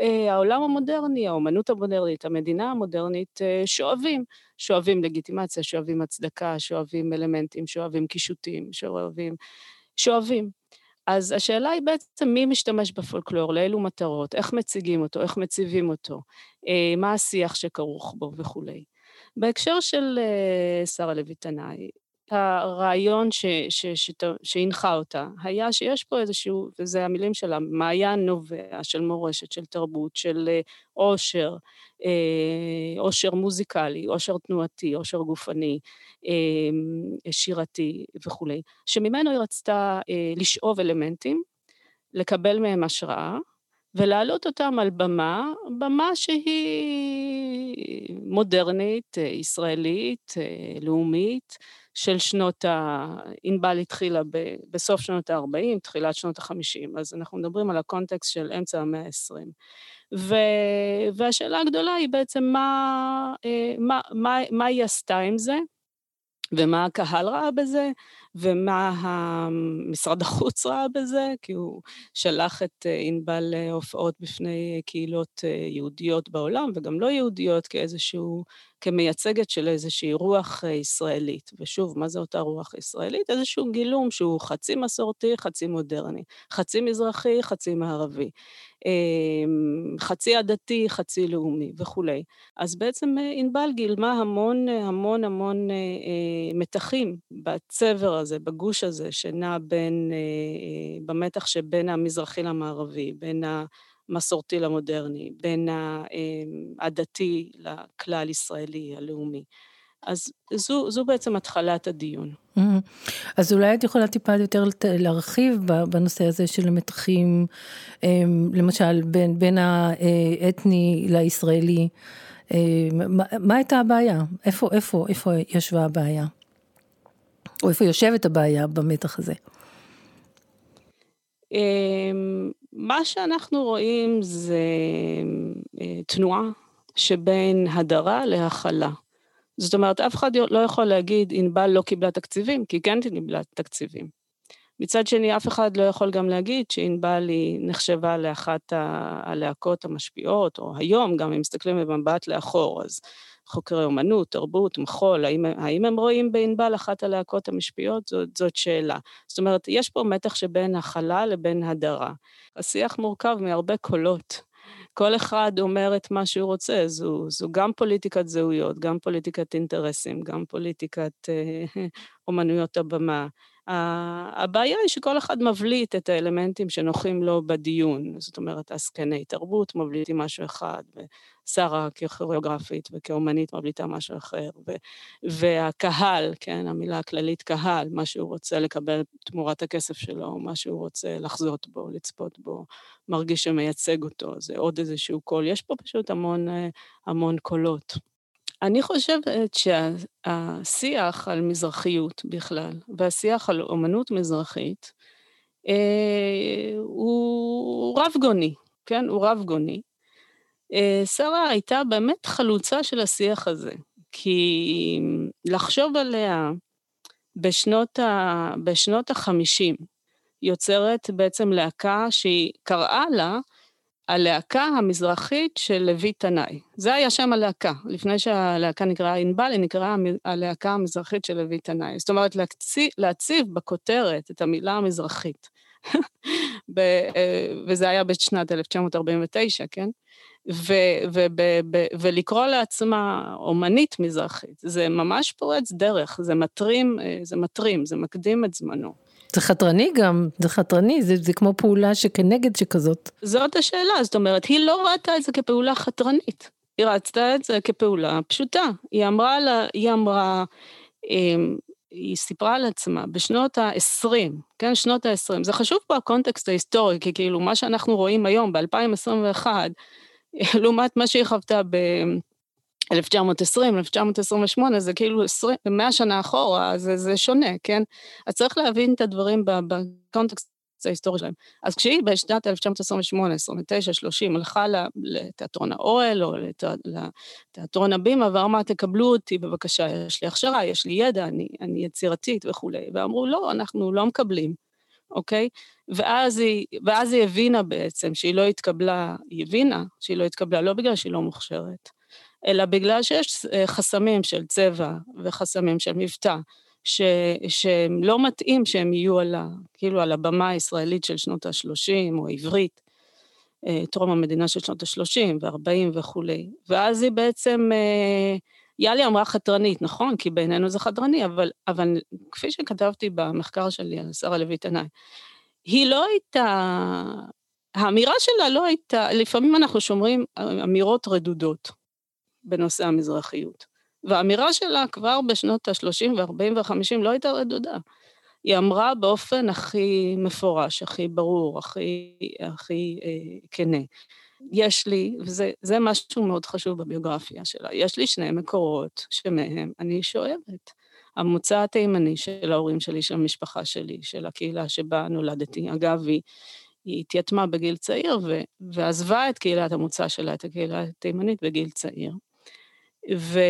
אה, העולם המודרני, האומנות המודרנית, המדינה המודרנית, אה, שואבים. שואבים לגיטימציה, שואבים הצדקה, שואבים אלמנטים, שואבים קישוטים, שואבים... שואבים. אז השאלה היא בעצם מי משתמש בפולקלור, לאילו מטרות, איך מציגים אותו, איך מציבים אותו, אה, מה השיח שכרוך בו וכולי. בהקשר של אה, שרה לוי תנאי, הרעיון שהנחה אותה היה שיש פה איזשהו, וזה המילים שלה, מעיין נובע של מורשת, של תרבות, של אה, עושר, אה, עושר מוזיקלי, עושר תנועתי, עושר גופני, אה, שירתי וכולי, שממנו היא רצתה לשאוב אלמנטים, לקבל מהם השראה, ולהעלות אותם על במה, במה שהיא מודרנית, ישראלית, לאומית, של שנות ה... ענבל התחילה ב... בסוף שנות ה-40, תחילת שנות ה-50, אז אנחנו מדברים על הקונטקסט של אמצע המאה ה-20. ו... והשאלה הגדולה היא בעצם מה, אה, מה, מה, מה היא עשתה עם זה, ומה הקהל ראה בזה, ומה משרד החוץ ראה בזה, כי הוא שלח את אה, ענבל להופעות בפני קהילות אה, יהודיות בעולם, וגם לא יהודיות, כאיזשהו כמייצגת של איזושהי רוח אה, ישראלית. ושוב, מה זה אותה רוח ישראלית? איזשהו גילום שהוא חצי מסורתי, חצי מודרני, חצי מזרחי, חצי מערבי, אמ, חצי עדתי, חצי לאומי וכולי. אז בעצם אה, ענבל גילמה המון המון המון אה, מתחים בצבר הזה, בגוש הזה, שנע בין, במתח שבין המזרחי למערבי, בין ה... המסורתי למודרני, בין אמ, הדתי לכלל ישראלי הלאומי. אז זו, זו בעצם התחלת הדיון. Mm-hmm. אז אולי את יכולה טיפה יותר להרחיב בנושא הזה של המתחים, אמ, למשל בין, בין האתני לישראלי, אמ, מה, מה הייתה הבעיה? איפה, איפה, איפה ישבה הבעיה? או איפה יושבת הבעיה במתח הזה? מה שאנחנו רואים זה אה, תנועה שבין הדרה להכלה. זאת אומרת, אף אחד לא יכול להגיד, ענבל לא קיבלה תקציבים, כי כן קיבלה תקציבים. מצד שני, אף אחד לא יכול גם להגיד שענבל היא נחשבה לאחת הלהקות המשפיעות, או היום, גם אם מסתכלים במבט לאחור, אז חוקרי אומנות, תרבות, מחול, האם, האם הם רואים בענבל אחת הלהקות המשפיעות? זאת, זאת שאלה. זאת אומרת, יש פה מתח שבין הכלה לבין הדרה. השיח מורכב מהרבה קולות. כל אחד אומר את מה שהוא רוצה, זו, זו גם פוליטיקת זהויות, גם פוליטיקת אינטרסים, גם פוליטיקת אה, (laughs) אומנויות הבמה. הבעיה היא שכל אחד מבליט את האלמנטים שנוחים לו בדיון, זאת אומרת, עסקני תרבות מבליטים משהו אחד, ושרה ככוריאוגרפית וכאומנית מבליטה משהו אחר, ו- והקהל, כן, המילה הכללית קהל, מה שהוא רוצה לקבל תמורת הכסף שלו, מה שהוא רוצה לחזות בו, לצפות בו, מרגיש שמייצג אותו, זה עוד איזשהו קול, יש פה פשוט המון, המון קולות. אני חושבת שהשיח על מזרחיות בכלל, והשיח על אומנות מזרחית, אה, הוא רב-גוני, כן? הוא רב-גוני. אה, שרה הייתה באמת חלוצה של השיח הזה, כי לחשוב עליה בשנות, ה... בשנות ה-50, יוצרת בעצם להקה שהיא קראה לה הלהקה המזרחית של לוי תנאי. זה היה שם הלהקה. לפני שהלהקה נקראה ענבל, היא נקראה הלהקה המזרחית של לוי תנאי. זאת אומרת, להציב, להציב בכותרת את המילה המזרחית. (laughs) ב, אה, וזה היה בשנת 1949, כן? ו, ו, ב, ולקרוא לעצמה אומנית מזרחית, זה ממש פורץ דרך, זה מטרים, אה, זה מטרים, זה מקדים את זמנו. זה חתרני גם, זה חתרני, זה, זה כמו פעולה שכנגד שכזאת. זאת השאלה, זאת אומרת, היא לא ראתה את זה כפעולה חתרנית, היא רצתה את זה כפעולה פשוטה. היא אמרה לה, היא אמרה, אמ, היא סיפרה על עצמה בשנות ה-20, כן, שנות ה-20, זה חשוב פה הקונטקסט ההיסטורי, כי כאילו מה שאנחנו רואים היום, ב-2021, (laughs) לעומת מה שהיא חוותה ב... 1920, 1928, זה כאילו 20, 100 שנה אחורה, זה, זה שונה, כן? אז צריך להבין את הדברים בקונטקסט ההיסטורי שלהם. אז כשהיא בשנת 1928, 29, 30, הלכה לתיאטרון האוהל או לתיאטרון הבימה ואמרה, תקבלו אותי בבקשה, יש לי הכשרה, יש לי ידע, אני, אני יצירתית וכולי. ואמרו, לא, אנחנו לא מקבלים, אוקיי? ואז היא, ואז היא הבינה בעצם שהיא לא התקבלה, היא הבינה שהיא לא התקבלה, לא בגלל שהיא לא מוכשרת, אלא בגלל שיש אה, חסמים של צבע וחסמים של מבטא, ש, שלא מתאים שהם יהיו על, ה, כאילו על הבמה הישראלית של שנות ה-30 או עברית, אה, טרום המדינה של שנות ה-30 ו-40 וכולי. ואז היא בעצם, אה, יאלי אמרה חתרנית, נכון? כי בעינינו זה חתרני, אבל, אבל כפי שכתבתי במחקר שלי על שרה לוי תנאי, היא לא הייתה, האמירה שלה לא הייתה, לפעמים אנחנו שומרים אמירות רדודות בנושא המזרחיות. והאמירה שלה כבר בשנות ה-30 ו-40 ו-50 לא הייתה רדודה. היא אמרה באופן הכי מפורש, הכי ברור, הכי, הכי אה, כנה. יש לי, וזה משהו מאוד חשוב בביוגרפיה שלה, יש לי שני מקורות שמהם אני שואבת. המוצא התימני של ההורים שלי, של המשפחה שלי, של הקהילה שבה נולדתי. אגב, היא, היא התייתמה בגיל צעיר ו, ועזבה את קהילת המוצא שלה, את הקהילה התימנית, בגיל צעיר. ו,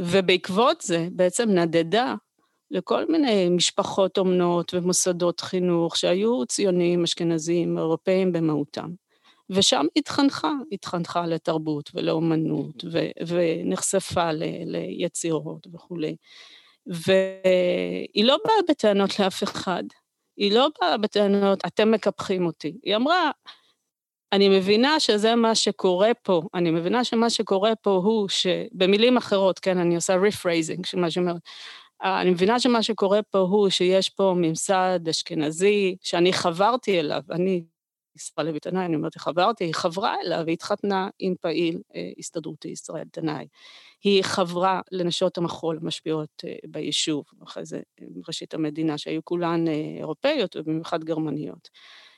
ובעקבות זה בעצם נדדה לכל מיני משפחות אומנות ומוסדות חינוך שהיו ציונים, אשכנזים, אירופאים במהותם. ושם התחנכה, התחנכה לתרבות ולאומנות, ו, ונחשפה ל, ליצירות וכולי. והיא לא באה בטענות לאף אחד, היא לא באה בטענות, אתם מקפחים אותי. היא אמרה, אני מבינה שזה מה שקורה פה, אני מבינה שמה שקורה פה הוא שבמילים אחרות, כן, אני עושה rephrasing של מה שאומרת, אני מבינה שמה שקורה פה הוא שיש פה ממסד אשכנזי שאני חברתי אליו, אני ישראל לוי תנאי, אני אומרת, חברתי, היא חברה אליו, היא התחתנה עם פעיל אה, הסתדרותי ישראל תנאי. היא חברה לנשות המחול המשפיעות אה, ביישוב, אחרי זה ראשית המדינה, שהיו כולן אה, אירופאיות ובמיוחד גרמניות.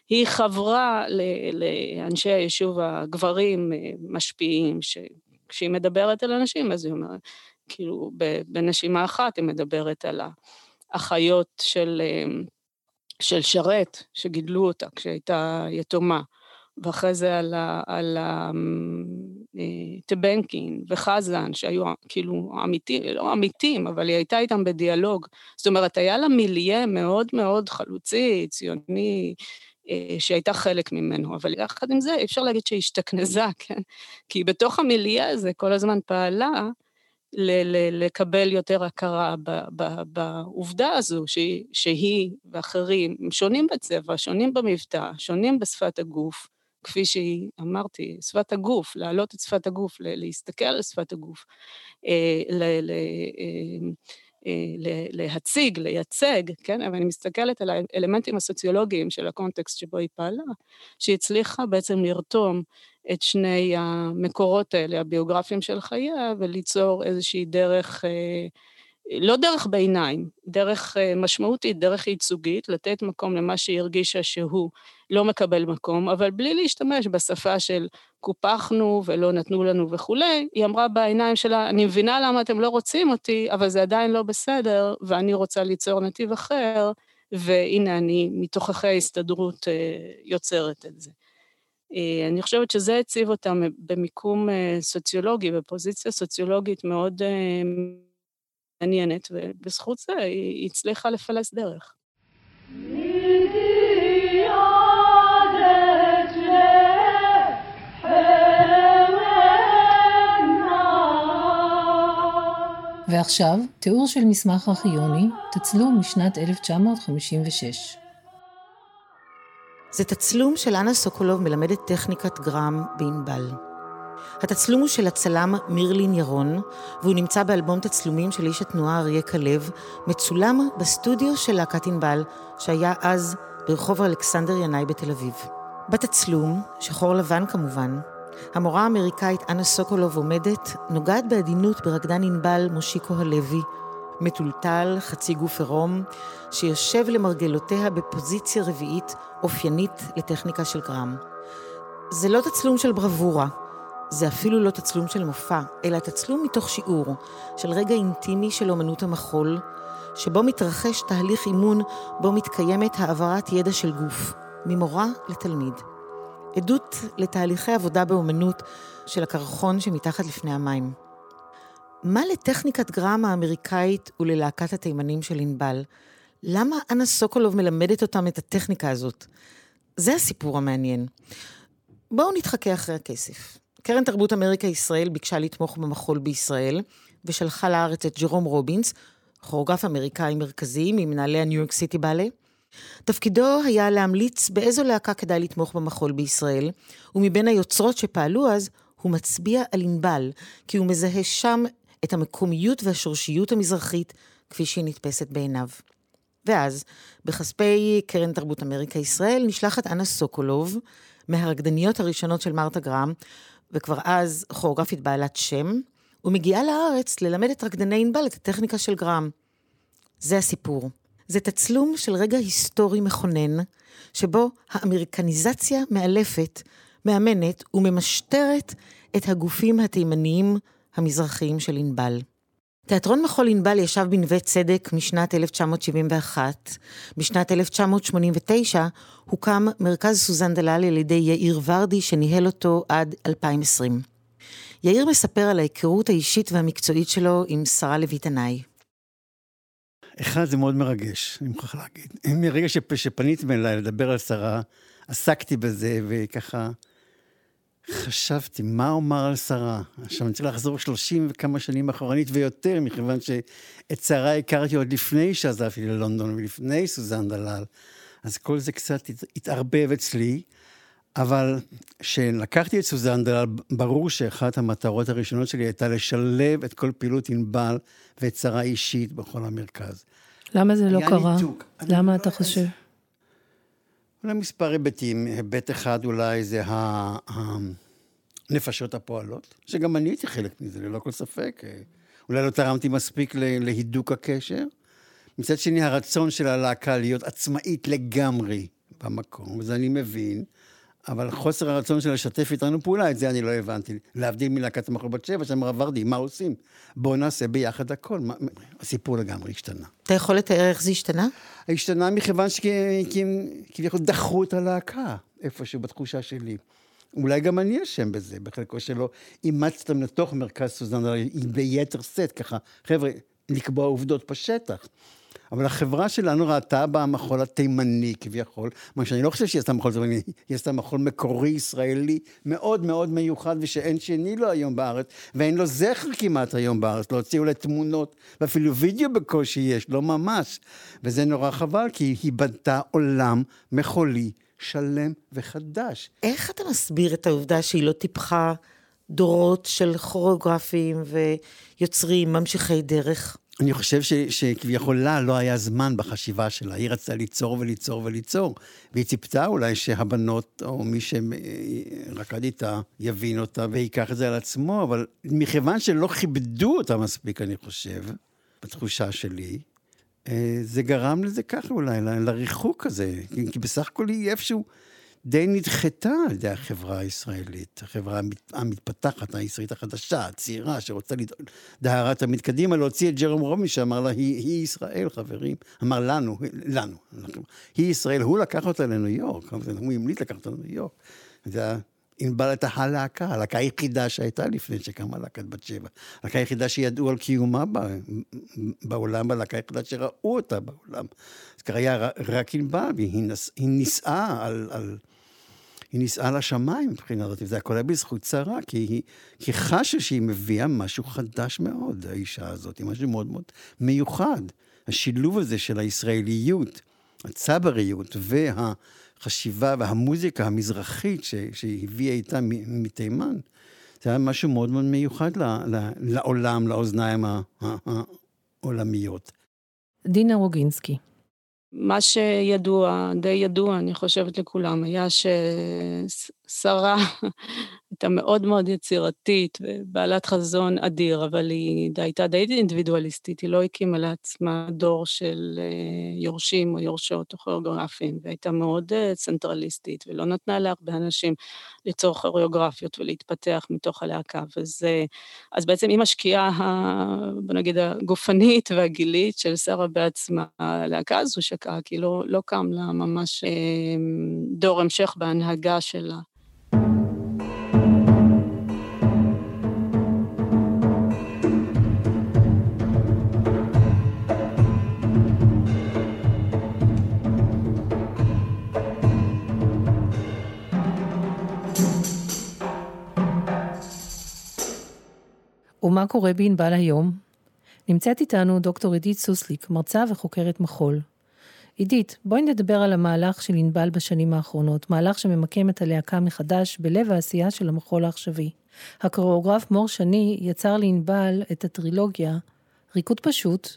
היא חברה לאנשי היישוב הגברים משפיעים, שכשהיא מדברת על אנשים, אז היא אומרת, כאילו, בנשימה אחת היא מדברת על האחיות של... של שרת, שגידלו אותה כשהייתה יתומה, ואחרי זה על הטבנקין אה, וחזן, שהיו כאילו אמיתים, לא אמיתים, אבל היא הייתה איתם בדיאלוג. זאת אומרת, היה לה מיליה מאוד מאוד חלוצי, ציוני, אה, שהייתה חלק ממנו, אבל יחד עם זה אי אפשר להגיד שהיא השתכנזה, (laughs) כן? כי בתוך המיליה הזה כל הזמן פעלה ל- ל- לקבל יותר הכרה ב- ב- בעובדה הזו שהיא, שהיא ואחרים שונים בצבע, שונים במבטא, שונים בשפת הגוף, כפי שהיא, אמרתי, שפת הגוף, להעלות את שפת הגוף, להסתכל על שפת הגוף, אה, ל- ל- אה, להציג, לייצג, כן? אבל אני מסתכלת על האלמנטים הסוציולוגיים של הקונטקסט שבו היא פעלה, שהיא הצליחה בעצם לרתום את שני המקורות האלה, הביוגרפיים של חייה, וליצור איזושהי דרך, אה, לא דרך ביניים, דרך אה, משמעותית, דרך ייצוגית, לתת מקום למה שהיא הרגישה שהוא לא מקבל מקום, אבל בלי להשתמש בשפה של קופחנו ולא נתנו לנו וכולי, היא אמרה בעיניים שלה, אני מבינה למה אתם לא רוצים אותי, אבל זה עדיין לא בסדר, ואני רוצה ליצור נתיב אחר, והנה אני מתוככי ההסתדרות אה, יוצרת את זה. אה, אני חושבת שזה הציב אותם במיקום סוציולוגי, בפוזיציה סוציולוגית מאוד מעניינת, ובזכות זה היא הצליחה לפלס דרך. ועכשיו, תיאור של מסמך ארכיוני, תצלום משנת 1956. זה תצלום של אנה סוקולוב מלמדת טכניקת גרם בענבל. התצלום הוא של הצלם מירלין ירון, והוא נמצא באלבום תצלומים של איש התנועה אריה כלב, מצולם בסטודיו של להקת ענבל, שהיה אז ברחוב אלכסנדר ינאי בתל אביב. בתצלום, שחור לבן כמובן, המורה האמריקאית אנה סוקולוב עומדת, נוגעת בעדינות ברקדן ענבל מושיקו הלוי, מטולטל, חצי גוף עירום, שיושב למרגלותיה בפוזיציה רביעית אופיינית לטכניקה של גרם. זה לא תצלום של ברבורה, זה אפילו לא תצלום של מופע, אלא תצלום מתוך שיעור, של רגע אינטימי של אומנות המחול, שבו מתרחש תהליך אימון בו מתקיימת העברת ידע של גוף, ממורה לתלמיד. עדות לתהליכי עבודה באומנות של הקרחון שמתחת לפני המים. מה לטכניקת גרם האמריקאית וללהקת התימנים של ענבל? למה אנה סוקולוב מלמדת אותם את הטכניקה הזאת? זה הסיפור המעניין. בואו נתחכה אחרי הכסף. קרן תרבות אמריקה ישראל ביקשה לתמוך במחול בישראל, ושלחה לארץ את ג'רום רובינס, כוריאוגרף אמריקאי מרכזי ממנהלי הניו יורק סיטי באלה. תפקידו היה להמליץ באיזו להקה כדאי לתמוך במחול בישראל, ומבין היוצרות שפעלו אז, הוא מצביע על ענבל, כי הוא מזהה שם את המקומיות והשורשיות המזרחית כפי שהיא נתפסת בעיניו. ואז, בכספי קרן תרבות אמריקה ישראל, נשלחת אנה סוקולוב, מהרקדניות הראשונות של מרתה גרם, וכבר אז כוריאוגרפית בעלת שם, ומגיעה לארץ ללמד את רקדני ענבל את הטכניקה של גרם. זה הסיפור. זה תצלום של רגע היסטורי מכונן, שבו האמריקניזציה מאלפת, מאמנת וממשטרת את הגופים התימניים המזרחיים של ענבל. תיאטרון מחול ענבל ישב בנווה צדק משנת 1971. בשנת 1989 הוקם מרכז סוזן דלל על ידי יאיר ורדי, שניהל אותו עד 2020. יאיר מספר על ההיכרות האישית והמקצועית שלו עם שרה לויטנאי. אחד, זה מאוד מרגש, אני מוכרח להגיד. מרגע שפניתם אליי לדבר על שרה, עסקתי בזה, וככה חשבתי, מה אומר על שרה? עכשיו, אני צריך לחזור שלושים וכמה שנים אחורנית ויותר, מכיוון שאת שרה הכרתי עוד לפני שעזבתי ללונדון ולפני סוזן דלל. אז כל זה קצת התערבב אצלי, אבל כשלקחתי את סוזן דלל, ברור שאחת המטרות הראשונות שלי הייתה לשלב את כל פעילות ענבל ואת שרה אישית בכל המרכז. למה זה לא קרה? ניתוק. למה אתה חושב? אולי מספר היבטים. היבט אחד אולי זה הנפשות הפועלות, שגם אני הייתי חלק מזה, ללא כל ספק. אולי לא תרמתי מספיק להידוק הקשר. מצד שני, הרצון של הלהקה להיות עצמאית לגמרי במקום, וזה אני מבין. אבל חוסר הרצון שלה לשתף איתנו פעולה, את זה אני לא הבנתי. להבדיל מלהקת המחול בת שבע, שאמרה ורדי, מה עושים? בואו נעשה ביחד הכל. מה, הסיפור לגמרי השתנה. אתה יכול לתאר איך זה השתנה? השתנה מכיוון שהם כביכול דחו את הלהקה, איפשהו בתחושה שלי. אולי גם אני אשם בזה, בחלקו שלא אימצתם לתוך מרכז סוזן ביתר שאת, ככה, חבר'ה, לקבוע עובדות בשטח. אבל החברה שלנו ראתה במחול התימני כביכול, מה שאני לא חושב שהיא עשתה מחול תימני, היא עשתה מחול מקורי ישראלי מאוד מאוד מיוחד ושאין שני לו היום בארץ, ואין לו זכר כמעט היום בארץ, להוציא אולי תמונות, ואפילו וידאו בקושי יש, לא ממש. וזה נורא חבל, כי היא בנתה עולם מחולי שלם וחדש. איך אתה מסביר את העובדה שהיא לא טיפחה דורות של כוריאוגרפים ויוצרים, ממשיכי דרך? אני חושב ש, שכביכול לה לא היה זמן בחשיבה שלה, היא רצתה ליצור וליצור וליצור, והיא ציפתה אולי שהבנות, או מי שרקד איתה, יבין אותה וייקח את זה על עצמו, אבל מכיוון שלא כיבדו אותה מספיק, אני חושב, בתחושה שלי, אה, זה גרם לזה ככה אולי, לריחוק הזה, כי בסך הכל היא איפשהו... די נדחתה על ידי החברה הישראלית, החברה המתפתחת, הישראלית החדשה, הצעירה, שרוצה דהרת תמיד קדימה, להוציא את ג'רום רומי שאמר לה, היא, היא ישראל, חברים. אמר לנו, לנו, היא ישראל, הוא לקח אותה לניו יורק, הוא המליץ לקחת אותה לניו יורק. זה היה... ענבל הייתה הלהקה, הלהקה היחידה שהייתה לפני שקמה להקת בת שבע. הלהקה היחידה שידעו על קיומה בעולם, הלהקה היחידה שראו אותה בעולם. אז היה רק ענבל, והיא נישאה על, על, היא נישאה לשמיים מבחינה הזאת, וזה הכל היה בזכות שרה, כי היא, כי חשה שהיא מביאה משהו חדש מאוד, האישה הזאת, משהו מאוד מאוד מיוחד. השילוב הזה של הישראליות, הצבריות והחשיבה והמוזיקה המזרחית ש, שהביאה איתה מתימן, זה היה משהו מאוד מאוד מיוחד ל, ל, לעולם, לאוזניים העולמיות. דינה רוגינסקי. מה שידוע, די ידוע, אני חושבת לכולם, היה שרה (laughs) הייתה מאוד מאוד יצירתית ובעלת חזון אדיר, אבל היא הייתה די אינדיבידואליסטית, היא לא הקימה לעצמה דור של אה, יורשים או יורשות או כוריאוגרפים, והייתה מאוד אה, צנטרליסטית, ולא נתנה להרבה אנשים ליצור כוריאוגרפיות ולהתפתח מתוך הלהקה. וזה, אז בעצם היא משקיעה, בוא נגיד, הגופנית והגילית של שרה בעצמה. הלהקה הזו שקעה, כי לא, לא קם לה ממש אה, דור המשך בהנהגה שלה. ומה קורה בענבל היום? נמצאת איתנו דוקטור עידית סוסליק, מרצה וחוקרת מחול. עידית, בואי נדבר על המהלך של ענבל בשנים האחרונות, מהלך שממקם את הלהקה מחדש בלב העשייה של המחול העכשווי. הקוריאוגרף מור שני יצר לענבל את הטרילוגיה ריקוד פשוט,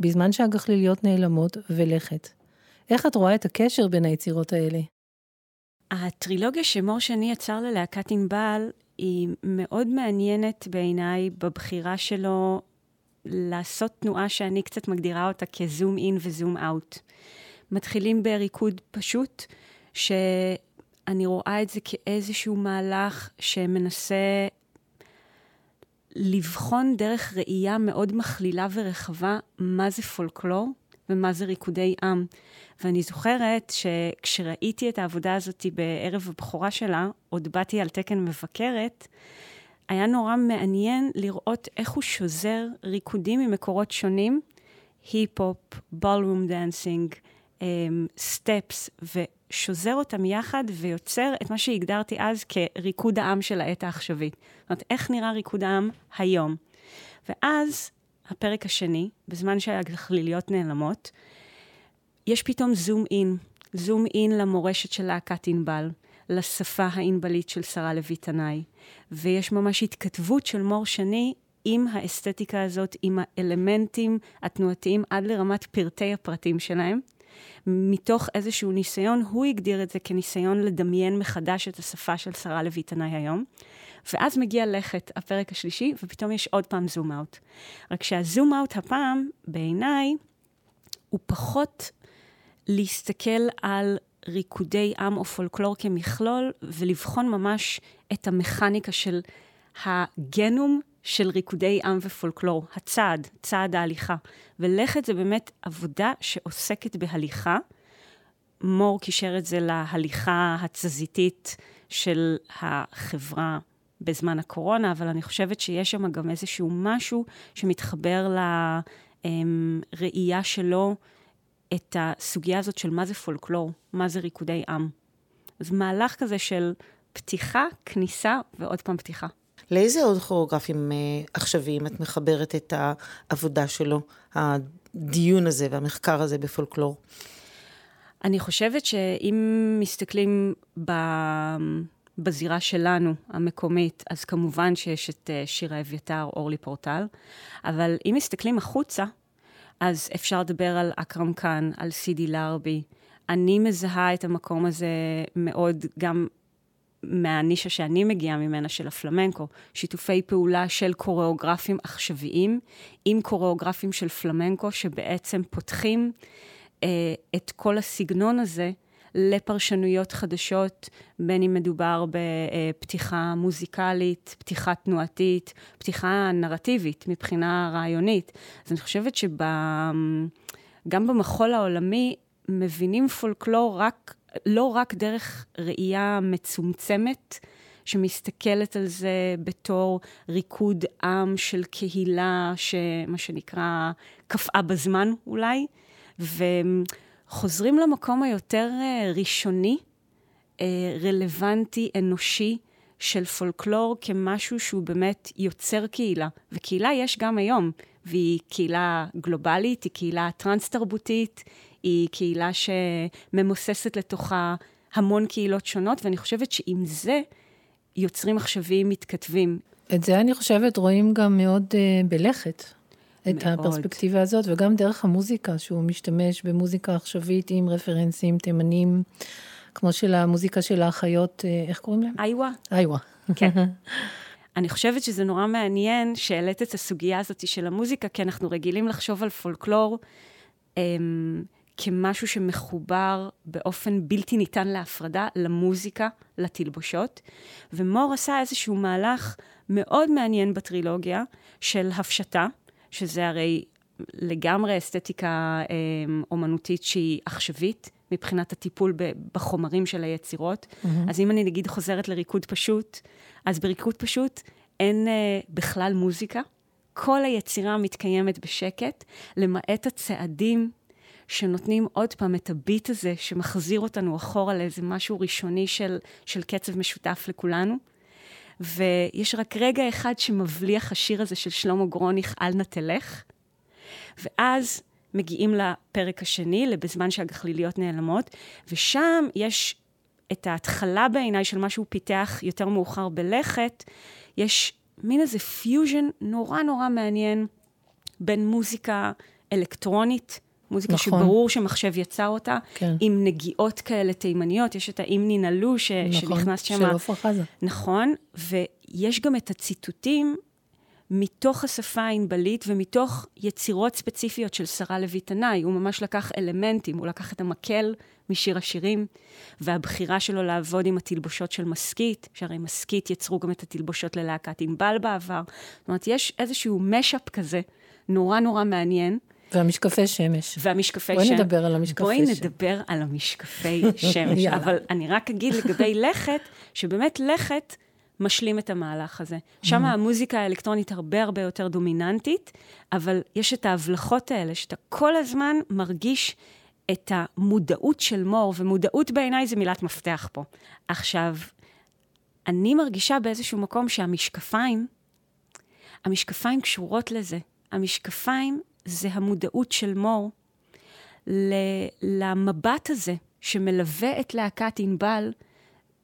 בזמן שהגחליליות נעלמות, ולכת. איך את רואה את הקשר בין היצירות האלה? הטרילוגיה שמור שני יצר ללהקת ענבל היא מאוד מעניינת בעיניי בבחירה שלו לעשות תנועה שאני קצת מגדירה אותה כזום אין וזום אאוט. מתחילים בריקוד פשוט, שאני רואה את זה כאיזשהו מהלך שמנסה לבחון דרך ראייה מאוד מכלילה ורחבה מה זה פולקלור ומה זה ריקודי עם. ואני זוכרת שכשראיתי את העבודה הזאת בערב הבכורה שלה, עוד באתי על תקן מבקרת, היה נורא מעניין לראות איך הוא שוזר ריקודים ממקורות שונים, היפ-הופ, ballroom dancing, סטפס, ושוזר אותם יחד ויוצר את מה שהגדרתי אז כריקוד העם של העת העכשווית. זאת אומרת, איך נראה ריקוד העם היום. ואז, הפרק השני, בזמן שהגחליליות נעלמות, יש פתאום zoom in, zoom in למורשת של להקת ענבל, לשפה הענבלית של שרה לוי תנאי. ויש ממש התכתבות של מור שני עם האסתטיקה הזאת, עם האלמנטים התנועתיים עד לרמת פרטי הפרטים שלהם. מתוך איזשהו ניסיון, הוא הגדיר את זה כניסיון לדמיין מחדש את השפה של שרה לוי תנאי היום. ואז מגיע לכת, הפרק השלישי, ופתאום יש עוד פעם זום אאוט. רק שהזום אאוט הפעם, בעיניי, הוא פחות להסתכל על ריקודי עם או פולקלור כמכלול, ולבחון ממש את המכניקה של הגנום של ריקודי עם ופולקלור, הצעד, צעד ההליכה. ולכת זה באמת עבודה שעוסקת בהליכה. מור קישר את זה להליכה התזזיתית של החברה בזמן הקורונה, אבל אני חושבת שיש שם גם איזשהו משהו שמתחבר לראייה שלו את הסוגיה הזאת של מה זה פולקלור, מה זה ריקודי עם. אז מהלך כזה של פתיחה, כניסה ועוד פעם פתיחה. לאיזה עוד כוריאוגרפים אה, עכשוויים את מחברת את העבודה שלו, הדיון הזה והמחקר הזה בפולקלור? אני חושבת שאם מסתכלים ב... בזירה שלנו, המקומית, אז כמובן שיש את אה, שירה אביתר, אורלי פורטל, אבל אם מסתכלים החוצה, אז אפשר לדבר על אכרם קאן, על סידי לארבי. אני מזהה את המקום הזה מאוד גם מהנישה שאני מגיעה ממנה, של הפלמנקו, שיתופי פעולה של קוריאוגרפים עכשוויים עם קוריאוגרפים של פלמנקו, שבעצם פותחים אה, את כל הסגנון הזה לפרשנויות חדשות, בין אם מדובר בפתיחה מוזיקלית, פתיחה תנועתית, פתיחה נרטיבית מבחינה רעיונית. אז אני חושבת שגם במחול העולמי מבינים פולקלור רק, לא רק דרך ראייה מצומצמת, שמסתכלת על זה בתור ריקוד עם של קהילה, שמה שנקרא, קפאה בזמן אולי, ו... חוזרים למקום היותר אה, ראשוני, אה, רלוונטי, אנושי, של פולקלור כמשהו שהוא באמת יוצר קהילה. וקהילה יש גם היום, והיא קהילה גלובלית, היא קהילה טרנס-תרבותית, היא קהילה שממוססת לתוכה המון קהילות שונות, ואני חושבת שעם זה יוצרים עכשוויים מתכתבים. את זה אני חושבת רואים גם מאוד uh, בלכת. את מאוד. הפרספקטיבה הזאת, וגם דרך המוזיקה, שהוא משתמש במוזיקה עכשווית עם רפרנסים תימנים. כמו של המוזיקה של האחיות, אה, איך קוראים להם? איווה. איווה. כן. (laughs) אני חושבת שזה נורא מעניין שהעלית את הסוגיה הזאת של המוזיקה, כי אנחנו רגילים לחשוב על פולקלור אמ, כמשהו שמחובר באופן בלתי ניתן להפרדה למוזיקה, לתלבושות. ומור עשה איזשהו מהלך מאוד מעניין בטרילוגיה של הפשטה, שזה הרי לגמרי אסתטיקה אמ, אומנותית שהיא עכשווית. מבחינת הטיפול בחומרים של היצירות. Mm-hmm. אז אם אני נגיד חוזרת לריקוד פשוט, אז בריקוד פשוט אין uh, בכלל מוזיקה. כל היצירה מתקיימת בשקט, למעט הצעדים שנותנים עוד פעם את הביט הזה, שמחזיר אותנו אחורה לאיזה משהו ראשוני של, של קצב משותף לכולנו. ויש רק רגע אחד שמבליח השיר הזה של שלמה גרוניך, אל נא תלך, ואז מגיעים לפרק השני, בזמן שהגחליליות נעלמות, ושם יש את ההתחלה בעיניי של מה שהוא פיתח יותר מאוחר בלכת, יש מין איזה פיוז'ן נורא נורא מעניין בין מוזיקה אלקטרונית, מוזיקה נכון. שברור שמחשב יצר אותה, כן. עם נגיעות כאלה תימניות, יש את האם ננעלו ש... נכון, שנכנס שם. של עופרה חזה. נכון, ויש גם את הציטוטים מתוך השפה הענבלית ומתוך יצירות ספציפיות של שרה לוי תנאי. הוא ממש לקח אלמנטים, הוא לקח את המקל משיר השירים, והבחירה שלו לעבוד עם התלבושות של מסכית, שהרי מסכית יצרו גם את התלבושות ללהקת ענבל בעבר. זאת אומרת, יש איזשהו משאפ כזה, נורא נורא מעניין. והמשקפי שמש. והמשקפי שמש. בואי נדבר על המשקפי שמש. בואי נדבר על המשקפי (laughs) שמש. אבל אני רק אגיד לגבי (laughs) לכת, שבאמת לכת משלים את המהלך הזה. שם mm-hmm. המוזיקה האלקטרונית הרבה הרבה יותר דומיננטית, אבל יש את ההבלחות האלה, שאתה כל הזמן מרגיש את המודעות של מור, ומודעות בעיניי זה מילת מפתח פה. עכשיו, אני מרגישה באיזשהו מקום שהמשקפיים, המשקפיים קשורות לזה. המשקפיים זה המודעות של מור למבט הזה שמלווה את להקת ענבל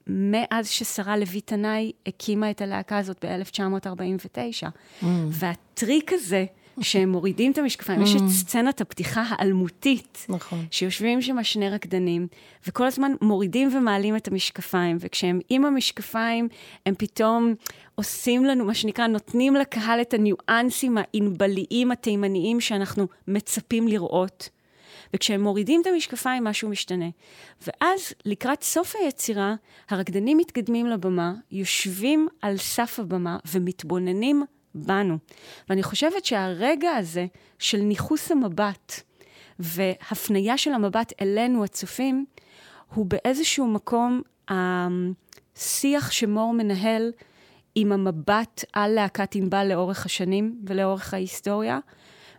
מאז ששרה לוי תנאי הקימה את הלהקה הזאת ב-1949. Mm. והטריק הזה, שהם מורידים את המשקפיים, mm. יש את סצנת הפתיחה האלמותית, נכון. שיושבים שם שני רקדנים, וכל הזמן מורידים ומעלים את המשקפיים, וכשהם עם המשקפיים, הם פתאום עושים לנו, מה שנקרא, נותנים לקהל את הניואנסים הענבליים, התימניים, שאנחנו מצפים לראות. וכשהם מורידים את המשקפיים, משהו משתנה. ואז, לקראת סוף היצירה, הרקדנים מתקדמים לבמה, יושבים על סף הבמה ומתבוננים בנו. ואני חושבת שהרגע הזה של ניכוס המבט והפנייה של המבט אלינו, הצופים, הוא באיזשהו מקום השיח שמור מנהל עם המבט על להקת ענבל לאורך השנים ולאורך ההיסטוריה.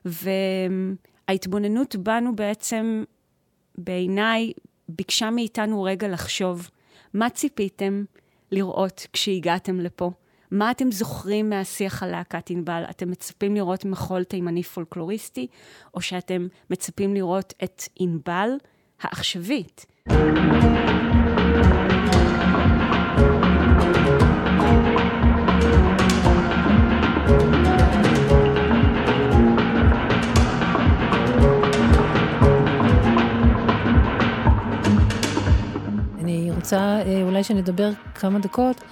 וההתבוננות בנו בעצם, בעיניי, ביקשה מאיתנו רגע לחשוב, מה ציפיתם לראות כשהגעתם לפה? מה אתם זוכרים מהשיח על להקת ענבל? אתם מצפים לראות מחול תימני פולקלוריסטי, או שאתם מצפים לראות את ענבל העכשווית? אני רוצה אה, אולי שנדבר כמה דקות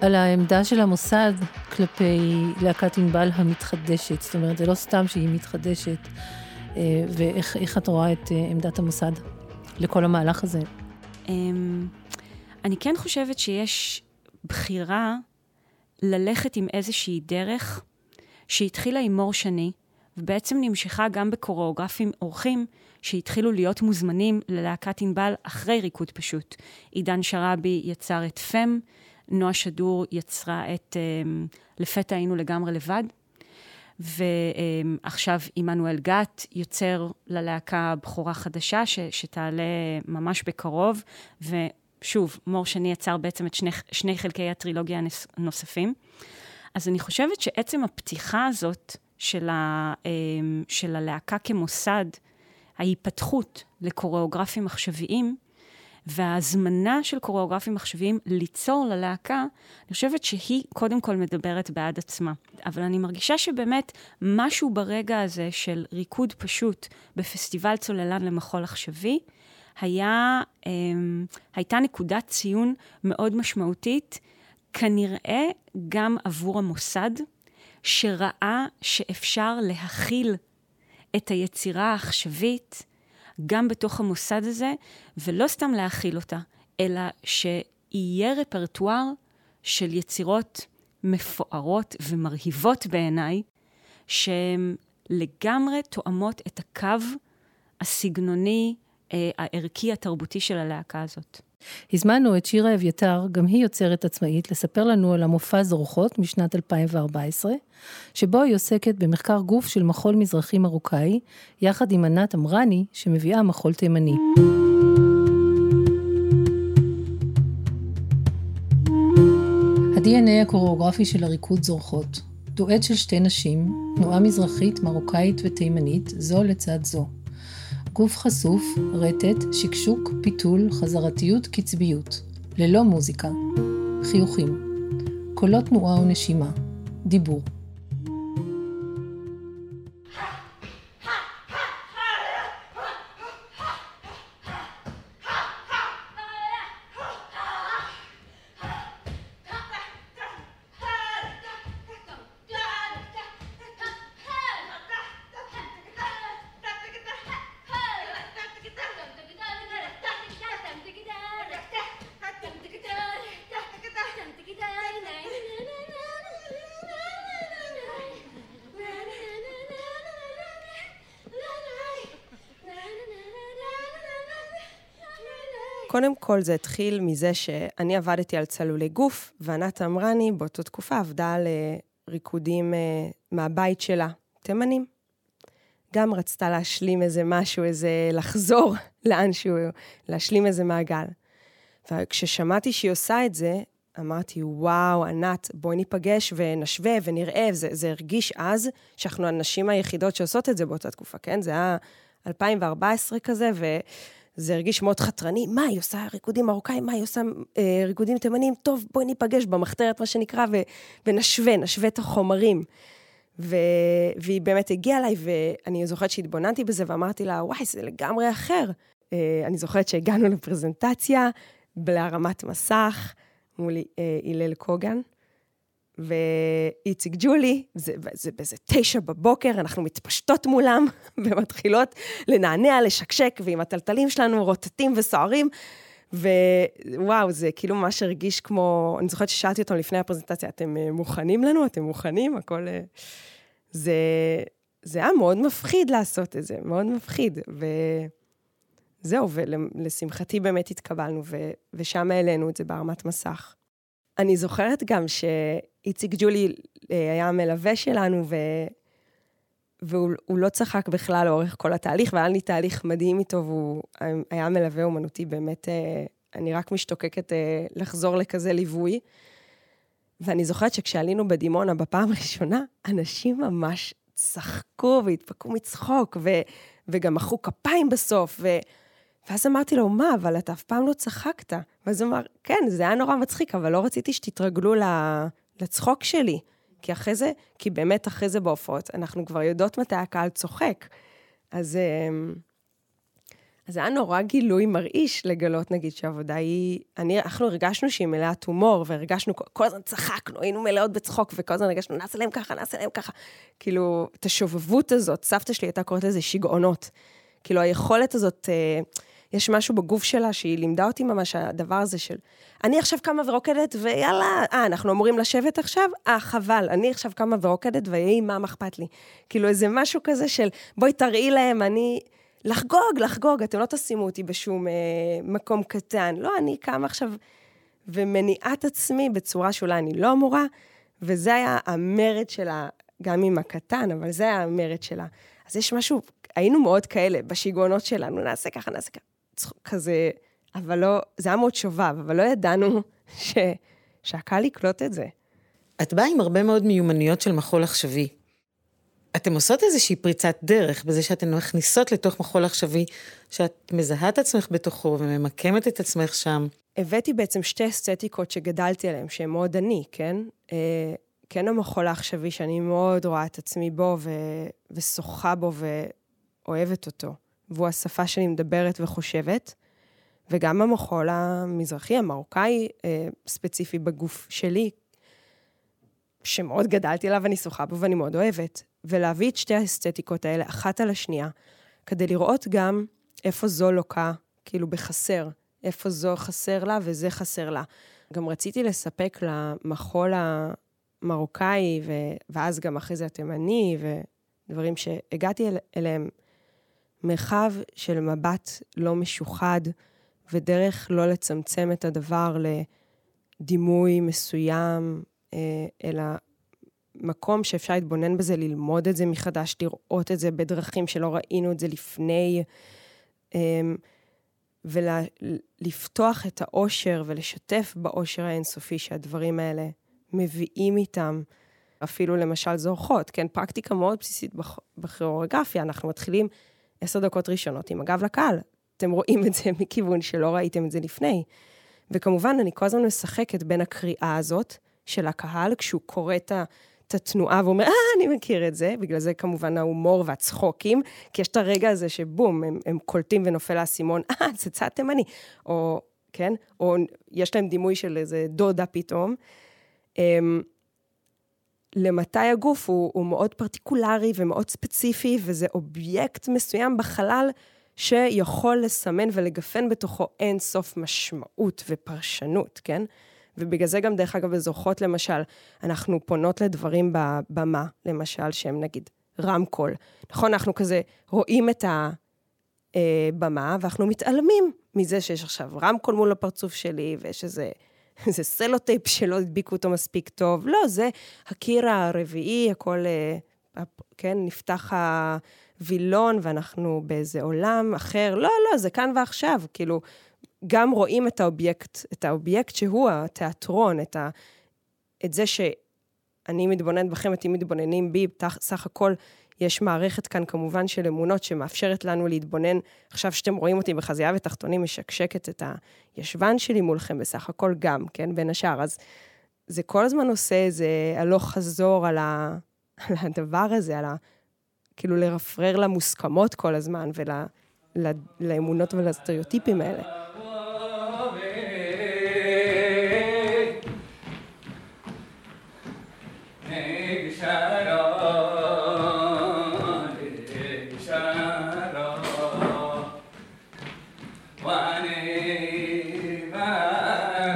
על העמדה של המוסד כלפי להקת ענבל המתחדשת. זאת אומרת, זה לא סתם שהיא מתחדשת, אה, ואיך את רואה את אה, עמדת המוסד לכל המהלך הזה? אמ, אני כן חושבת שיש בחירה ללכת עם איזושהי דרך שהתחילה עם מור שני, ובעצם נמשכה גם בקוריאוגרפים אורחים שהתחילו להיות מוזמנים ללהקת ענבל אחרי ריקוד פשוט. עידן שראבי יצר את פם, נועה שדור יצרה את um, לפתע היינו לגמרי לבד, ועכשיו עמנואל גת יוצר ללהקה בחורה חדשה ש, שתעלה ממש בקרוב, ושוב, מור שני יצר בעצם את שני, שני חלקי הטרילוגיה הנוספים. אז אני חושבת שעצם הפתיחה הזאת של, ה, של הלהקה כמוסד, ההיפתחות לקוריאוגרפים עכשוויים, וההזמנה של קוריאוגרפים מחשביים ליצור ללהקה, אני חושבת שהיא קודם כל מדברת בעד עצמה. אבל אני מרגישה שבאמת משהו ברגע הזה של ריקוד פשוט בפסטיבל צוללן למחול עכשווי, היה, אמ, הייתה נקודת ציון מאוד משמעותית, כנראה גם עבור המוסד, שראה שאפשר להכיל את היצירה העכשווית גם בתוך המוסד הזה, ולא סתם להכיל אותה, אלא שיהיה רפרטואר של יצירות מפוארות ומרהיבות בעיניי, שהן לגמרי תואמות את הקו הסגנוני, אה, הערכי, התרבותי של הלהקה הזאת. הזמנו את שירה אביתר, גם היא יוצרת עצמאית, לספר לנו על המופע זרוחות משנת 2014, שבו היא עוסקת במחקר גוף של מחול מזרחי מרוקאי, יחד עם ענת אמרני, שמביאה מחול תימני. ה-DNA הקוריאוגרפי של הריקוד זורחות, דואט של שתי נשים, תנועה מזרחית, מרוקאית ותימנית, זו לצד זו. גוף חשוף, רטט, שקשוק, פיתול, חזרתיות, קצביות. ללא מוזיקה. חיוכים. קולות תנועה ונשימה. דיבור. קודם כל זה התחיל מזה שאני עבדתי על צלולי גוף, וענת אמרני באותה תקופה עבדה על אה, ריקודים אה, מהבית שלה, תימנים. גם רצתה להשלים איזה משהו, איזה לחזור (laughs) לאנשהו, להשלים איזה מעגל. וכששמעתי שהיא עושה את זה, אמרתי, וואו, ענת, בואי ניפגש ונשווה ונראה. זה, זה הרגיש אז שאנחנו הנשים היחידות שעושות את זה באותה תקופה, כן? זה היה 2014 כזה. זה הרגיש מאוד חתרני, מה, היא עושה ריקודים מרוקאים, מה, היא עושה אה, ריקודים תימנים, טוב, בואי ניפגש במחתרת, מה שנקרא, ו, ונשווה, נשווה את החומרים. ו, והיא באמת הגיעה אליי, ואני זוכרת שהתבוננתי בזה, ואמרתי לה, וואי, זה לגמרי אחר. אה, אני זוכרת שהגענו לפרזנטציה, להרמת מסך, מול אה, הלל קוגן, ואיציק ג'ולי, זה, זה באיזה תשע בבוקר, אנחנו מתפשטות מולם (laughs) ומתחילות לנענע, לשקשק, ועם הטלטלים שלנו רוטטים וסוערים. ווואו, זה כאילו ממש הרגיש כמו, אני זוכרת ששאלתי אותם לפני הפרזנטציה, אתם אה, מוכנים לנו? אתם מוכנים? הכל... אה, זה, זה היה מאוד מפחיד לעשות את זה, מאוד מפחיד. וזהו, ולשמחתי באמת התקבלנו, ו... ושם העלינו את זה בהרמת מסך. אני זוכרת גם ש... איציק ג'ולי אה, היה המלווה שלנו, ו... והוא לא צחק בכלל לאורך כל התהליך, והיה לי תהליך מדהים איתו, והוא היה מלווה אומנותי באמת, אה, אני רק משתוקקת אה, לחזור לכזה ליווי. ואני זוכרת שכשעלינו בדימונה בפעם הראשונה, אנשים ממש צחקו והתפקעו מצחוק, ו... וגם מחאו כפיים בסוף, ו... ואז אמרתי לו, מה, אבל אתה אף פעם לא צחקת. ואז הוא אמר, כן, זה היה נורא מצחיק, אבל לא רציתי שתתרגלו לצחוק שלי. כי אחרי זה, כי באמת אחרי זה בהופעות, אנחנו כבר יודעות מתי הקהל צוחק. אז, אמ, אז זה היה נורא גילוי מרעיש לגלות, נגיד, שהעבודה היא... אני, אנחנו הרגשנו שהיא מלאת הומור, והרגשנו, כל הזמן צחקנו, היינו מלאות בצחוק, וכל הזמן הרגשנו, נעשה להם ככה, נעשה להם ככה. כאילו, את השובבות הזאת, סבתא שלי הייתה קוראת לזה שיגעונות. כאילו, היכולת הזאת... אה, יש משהו בגוף שלה שהיא לימדה אותי ממש, הדבר הזה של, אני עכשיו קמה ורוקדת, ויאללה, אה, אנחנו אמורים לשבת עכשיו? אה, חבל, אני עכשיו קמה ורוקדת, ויהי, מה, אכפת לי? כאילו, איזה משהו כזה של, בואי תראי להם, אני... לחגוג, לחגוג, אתם לא תשימו אותי בשום אה, מקום קטן. לא, אני קמה עכשיו ומניעת עצמי בצורה שאולי אני לא אמורה, וזה היה המרד שלה, גם עם הקטן, אבל זה היה המרד שלה. אז יש משהו, היינו מאוד כאלה בשיגעונות שלנו, נעשה ככה, נעשה ככה. כזה, אבל לא, זה היה מאוד שובב, אבל לא ידענו (laughs) ש, שהקהל יקלוט את זה. את באה עם הרבה מאוד מיומנויות של מחול עכשווי. אתם עושות איזושהי פריצת דרך בזה שאתן מכניסות לתוך מחול עכשווי, שאת מזהה את עצמך בתוכו וממקמת את עצמך שם. הבאתי בעצם שתי אסתטיקות שגדלתי עליהן, שהן מאוד אני, כן? אה, כן המחול העכשווי, שאני מאוד רואה את עצמי בו ו... ושוחה בו ואוהבת אותו. והוא השפה שאני מדברת וחושבת. וגם המחול המזרחי, המרוקאי, אה, ספציפי בגוף שלי, שמאוד גדלתי עליו, אני שוחה בו ואני מאוד אוהבת. ולהביא את שתי האסתטיקות האלה אחת על השנייה, כדי לראות גם איפה זו לוקה, כאילו בחסר, איפה זו חסר לה וזה חסר לה. גם רציתי לספק למחול המרוקאי, ו... ואז גם אחרי זה התימני, ודברים שהגעתי אל... אליהם, מרחב של מבט לא משוחד, ודרך לא לצמצם את הדבר לדימוי מסוים, אה, אלא מקום שאפשר להתבונן בזה, ללמוד את זה מחדש, לראות את זה בדרכים שלא ראינו את זה לפני, אמ, ולפתוח את האושר ולשתף באושר האינסופי שהדברים האלה מביאים איתם. אפילו למשל זורחות, כן? פרקטיקה מאוד בסיסית בכיאורגרפיה, אנחנו מתחילים עשר דקות ראשונות עם הגב לקהל. אתם רואים את זה מכיוון שלא ראיתם את זה לפני. וכמובן, אני כל הזמן משחקת בין הקריאה הזאת של הקהל, כשהוא קורא את ה... את התנועה ואומר, אה, אני מכיר את זה, בגלל זה כמובן ההומור והצחוקים, כי יש את הרגע הזה שבום, הם, הם קולטים ונופל האסימון, אה, זה צד תימני, או, כן, או יש להם דימוי של איזה דודה פתאום. למתי הגוף הוא, הוא מאוד פרטיקולרי ומאוד ספציפי, וזה אובייקט מסוים בחלל שיכול לסמן ולגפן בתוכו אין סוף משמעות ופרשנות, כן? ובגלל זה גם, דרך אגב, בזוכות, למשל, אנחנו פונות לדברים בבמה, למשל, שהם נגיד רמקול. נכון, אנחנו כזה רואים את הבמה, אה, ואנחנו מתעלמים מזה שיש עכשיו רמקול מול הפרצוף שלי, ויש איזה... (laughs) איזה סלוטייפ שלא הדביקו אותו מספיק טוב. לא, זה הקיר הרביעי, הכל, אה, כן, נפתח הווילון ואנחנו באיזה עולם אחר. לא, לא, זה כאן ועכשיו. כאילו, גם רואים את האובייקט, את האובייקט שהוא התיאטרון, את, ה, את זה שאני מתבוננת בכם, אתם מתבוננים בי, סך הכל יש מערכת כאן כמובן של אמונות שמאפשרת לנו להתבונן. עכשיו שאתם רואים אותי בחזייה ותחתונים, משקשקת את הישבן שלי מולכם, בסך הכל גם, כן, בין השאר. אז זה כל הזמן עושה איזה הלוך חזור על, ה, (laughs) על הדבר הזה, על ה... כאילו לרפרר למוסכמות כל הזמן ולאמונות ולסטריאוטיפים האלה.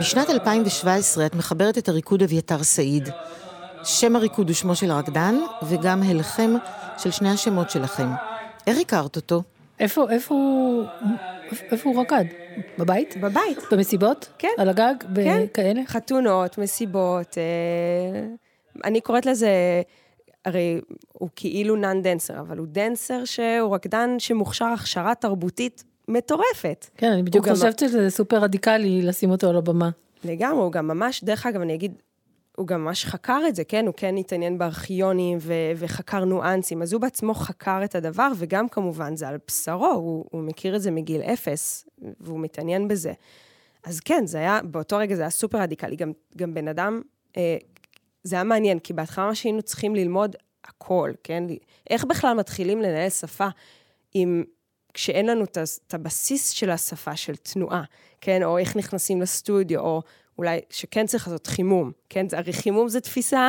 בשנת 2017 את מחברת את הריקוד אביתר סעיד. שם הריקוד הוא שמו של הרקדן, וגם הלחם של שני השמות שלכם. איך הכרת אותו? איפה, איפה הוא, איפה הוא רקד? בבית? בבית. במסיבות? כן. על הגג? כן. כאלה? חתונות, מסיבות. אה, אני קוראת לזה, הרי הוא כאילו נאן דנסר, אבל הוא דנסר שהוא רקדן שמוכשר הכשרה תרבותית מטורפת. כן, אני בדיוק חושבת גם... שזה סופר רדיקלי לשים אותו על הבמה. לגמרי, הוא גם ממש, דרך אגב, אני אגיד, הוא גם ממש חקר את זה, כן? הוא כן התעניין בארכיונים ו- וחקר ניואנסים, אז הוא בעצמו חקר את הדבר, וגם כמובן זה על בשרו, הוא, הוא מכיר את זה מגיל אפס, והוא מתעניין בזה. אז כן, זה היה, באותו רגע זה היה סופר רדיקלי. גם, גם בן אדם, אה, זה היה מעניין, כי בהתחלה מה שהיינו צריכים ללמוד הכל, כן? איך בכלל מתחילים לנהל שפה עם כשאין לנו את הבסיס של השפה, של תנועה, כן? או איך נכנסים לסטודיו, או אולי שכן צריך לעשות חימום, כן? הרי חימום זה תפיסה,